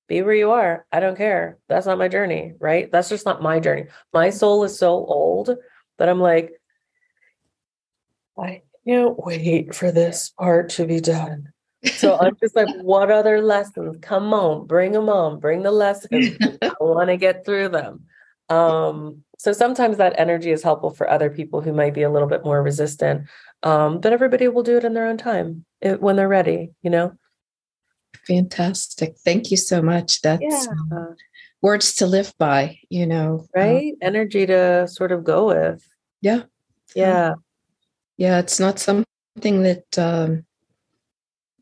be where you are. I don't care. That's not my journey, right? That's just not my journey. My soul is so old that I'm like, I can't wait for this part to be done. So I'm just like, what other lessons? Come on, bring them on, bring the lessons. I want to get through them. Um, so sometimes that energy is helpful for other people who might be a little bit more resistant. Um, but everybody will do it in their own time it, when they're ready, you know? Fantastic. Thank you so much. That's yeah. words to live by, you know. Um, right? Um, Energy to sort of go with. Yeah. Yeah. Yeah. It's not something that um,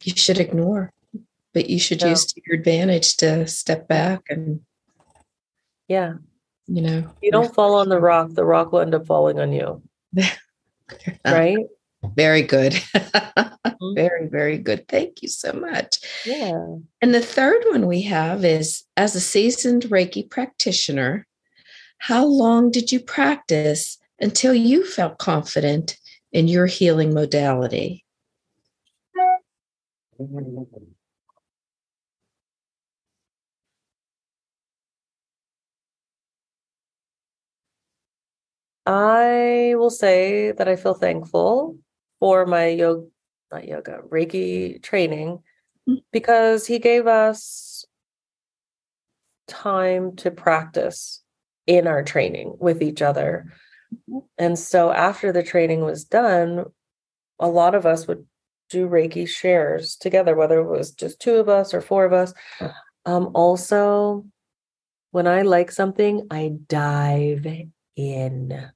you should ignore, but you should use to your advantage to step back and. Yeah. You know, you don't fall on the rock, the rock will end up falling on you. right? Very good. mm-hmm. Very, very good. Thank you so much. Yeah. And the third one we have is as a seasoned Reiki practitioner, how long did you practice until you felt confident in your healing modality? I will say that I feel thankful for my yoga, not yoga, Reiki training mm. because he gave us time to practice in our training with each other. Mm-hmm. And so after the training was done, a lot of us would do Reiki shares together, whether it was just two of us or four of us. Um, also, when I like something, I dive in.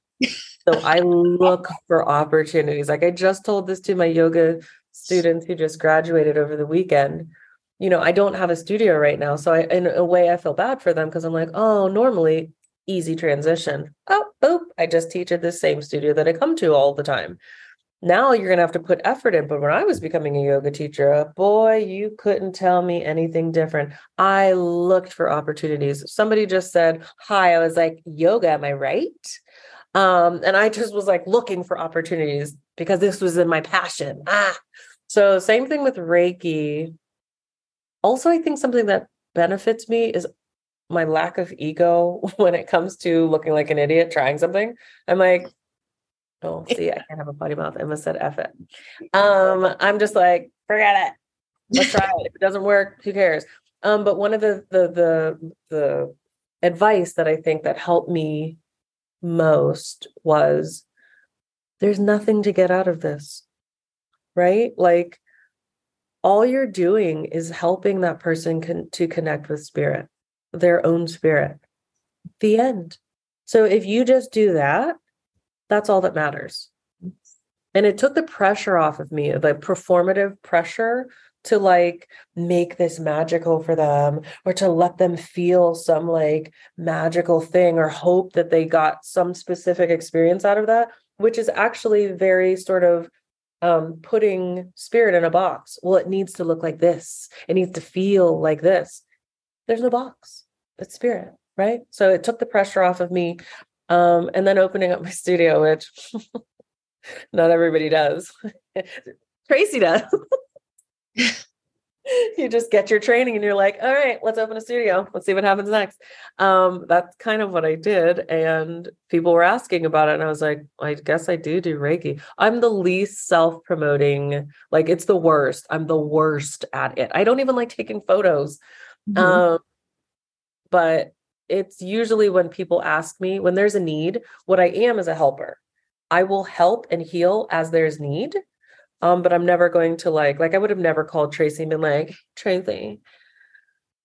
So I look for opportunities. Like I just told this to my yoga students who just graduated over the weekend. You know, I don't have a studio right now. So I in a way I feel bad for them because I'm like, oh, normally easy transition. Oh, boop. I just teach at the same studio that I come to all the time. Now you're gonna have to put effort in. But when I was becoming a yoga teacher, boy, you couldn't tell me anything different. I looked for opportunities. Somebody just said, Hi, I was like, yoga, am I right? Um, and I just was like looking for opportunities because this was in my passion. Ah, so same thing with Reiki. Also, I think something that benefits me is my lack of ego when it comes to looking like an idiot trying something. I'm like, oh, see, I can't have a potty mouth. Emma said F it. Um, I'm just like, forget it. Let's try it. If it doesn't work, who cares? Um, but one of the the the the advice that I think that helped me most was there's nothing to get out of this, right? Like all you're doing is helping that person con- to connect with spirit, their own spirit. The end. So if you just do that, that's all that matters. And it took the pressure off of me, the performative pressure to like make this magical for them or to let them feel some like magical thing or hope that they got some specific experience out of that which is actually very sort of um, putting spirit in a box. Well it needs to look like this. It needs to feel like this. There's no box. It's spirit right? So it took the pressure off of me um, and then opening up my studio which not everybody does tracy does you just get your training and you're like, all right, let's open a studio. Let's see what happens next. Um, that's kind of what I did. And people were asking about it. And I was like, I guess I do do Reiki. I'm the least self promoting, like, it's the worst. I'm the worst at it. I don't even like taking photos. Mm-hmm. Um, but it's usually when people ask me, when there's a need, what I am is a helper. I will help and heal as there's need. Um, but I'm never going to like, like I would have never called Tracy and been like, Tracy,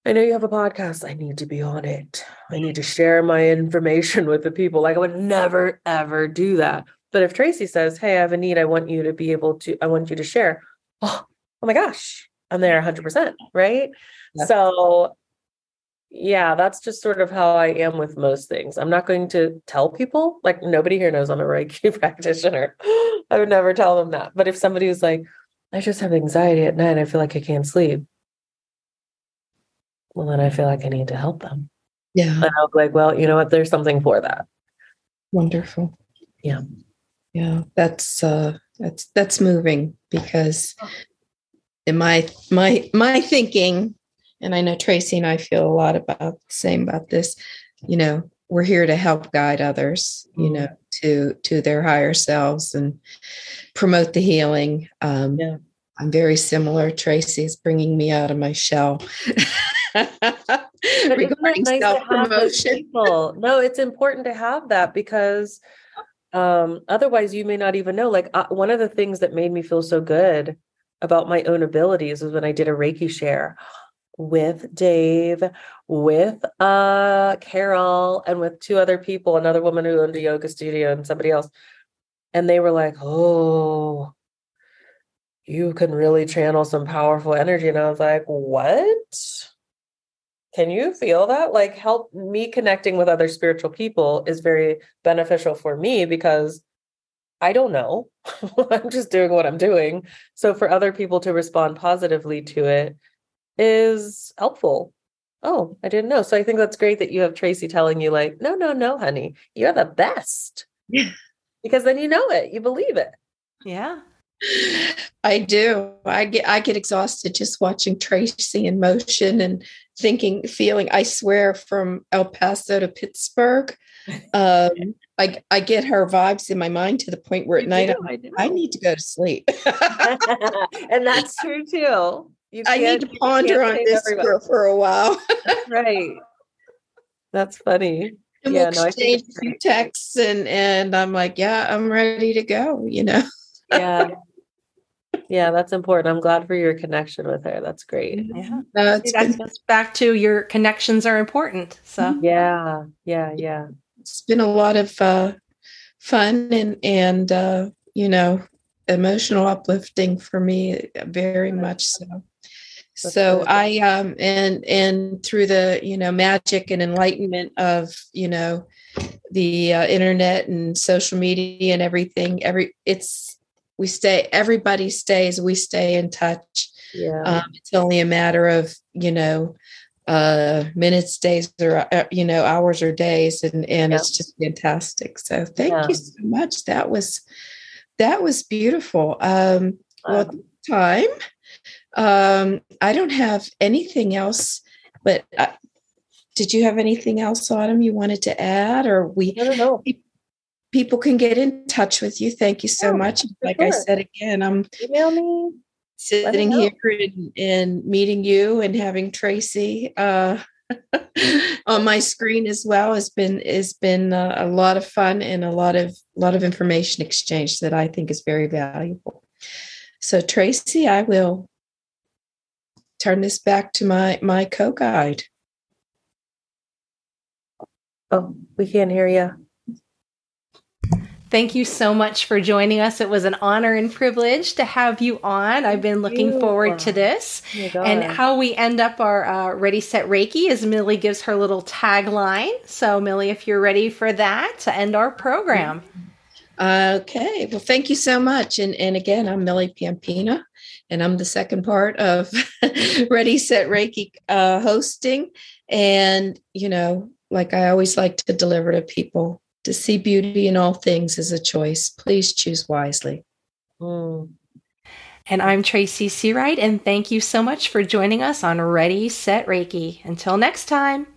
I know you have a podcast. I need to be on it. I need to share my information with the people. Like I would never, ever do that. But if Tracy says, Hey, I have a need, I want you to be able to, I want you to share. Oh, oh my gosh, I'm there 100%. Right. Yeah. So yeah, that's just sort of how I am with most things. I'm not going to tell people, like, nobody here knows I'm a Reiki practitioner. I would never tell them that. But if somebody was like, I just have anxiety at night, I feel like I can't sleep. Well, then I feel like I need to help them. Yeah. And I'll be like, well, you know what? There's something for that. Wonderful. Yeah. Yeah. That's uh that's that's moving because in my my my thinking and I know Tracy and I feel a lot about the same about this. You know, we're here to help guide others, you know, mm-hmm. to to their higher selves and promote the healing. Um, yeah. I'm very similar. Tracy is bringing me out of my shell. regarding nice self promotion. no, it's important to have that because um, otherwise you may not even know. Like uh, one of the things that made me feel so good about my own abilities was when I did a Reiki share with Dave, with uh Carol, and with two other people, another woman who owned a yoga studio and somebody else. And they were like, Oh, you can really channel some powerful energy. And I was like, What? Can you feel that? Like, help me connecting with other spiritual people is very beneficial for me because I don't know. I'm just doing what I'm doing. So, for other people to respond positively to it is helpful. Oh, I didn't know. So, I think that's great that you have Tracy telling you, like, no, no, no, honey, you're the best. because then you know it, you believe it. Yeah. I do. I get I get exhausted just watching Tracy in motion and thinking, feeling. I swear, from El Paso to Pittsburgh, um, I I get her vibes in my mind to the point where at you night do, I, I, need to go to sleep. and that's true too. I need to ponder on this for, for a while. right. That's funny. And yeah, we'll no, exchange a few texts and and I'm like, yeah, I'm ready to go. You know. yeah yeah, that's important. I'm glad for your connection with her. That's great. Yeah. Uh, See, that goes back to your connections are important. So mm-hmm. yeah, yeah, yeah. It's been a lot of uh, fun and and uh, you know emotional uplifting for me, very much so. That's so. I um and and through the you know magic and enlightenment of you know the uh, internet and social media and everything every it's we stay everybody stays we stay in touch yeah um, it's only a matter of you know uh minutes days or uh, you know hours or days and and yeah. it's just fantastic so thank yeah. you so much that was that was beautiful um well time um i don't have anything else but uh, did you have anything else autumn you wanted to add or we I don't know people can get in touch with you. Thank you so much. Like sure. I said again, I'm email me sitting here and, and, meeting you and having Tracy uh, on my screen as well has been has been uh, a lot of fun and a lot of a lot of information exchange that I think is very valuable. So Tracy, I will turn this back to my my co-guide. Oh, we can't hear you. Thank you so much for joining us. It was an honor and privilege to have you on. I've been looking forward to this. Oh and how we end up our uh, Ready Set Reiki is Millie gives her little tagline. So, Millie, if you're ready for that to end our program. Okay. Well, thank you so much. And, and again, I'm Millie Pampina, and I'm the second part of Ready Set Reiki uh, hosting. And, you know, like I always like to deliver to people to see beauty in all things is a choice. Please choose wisely. Mm. And I'm Tracy Seawright, and thank you so much for joining us on Ready, Set, Reiki. Until next time.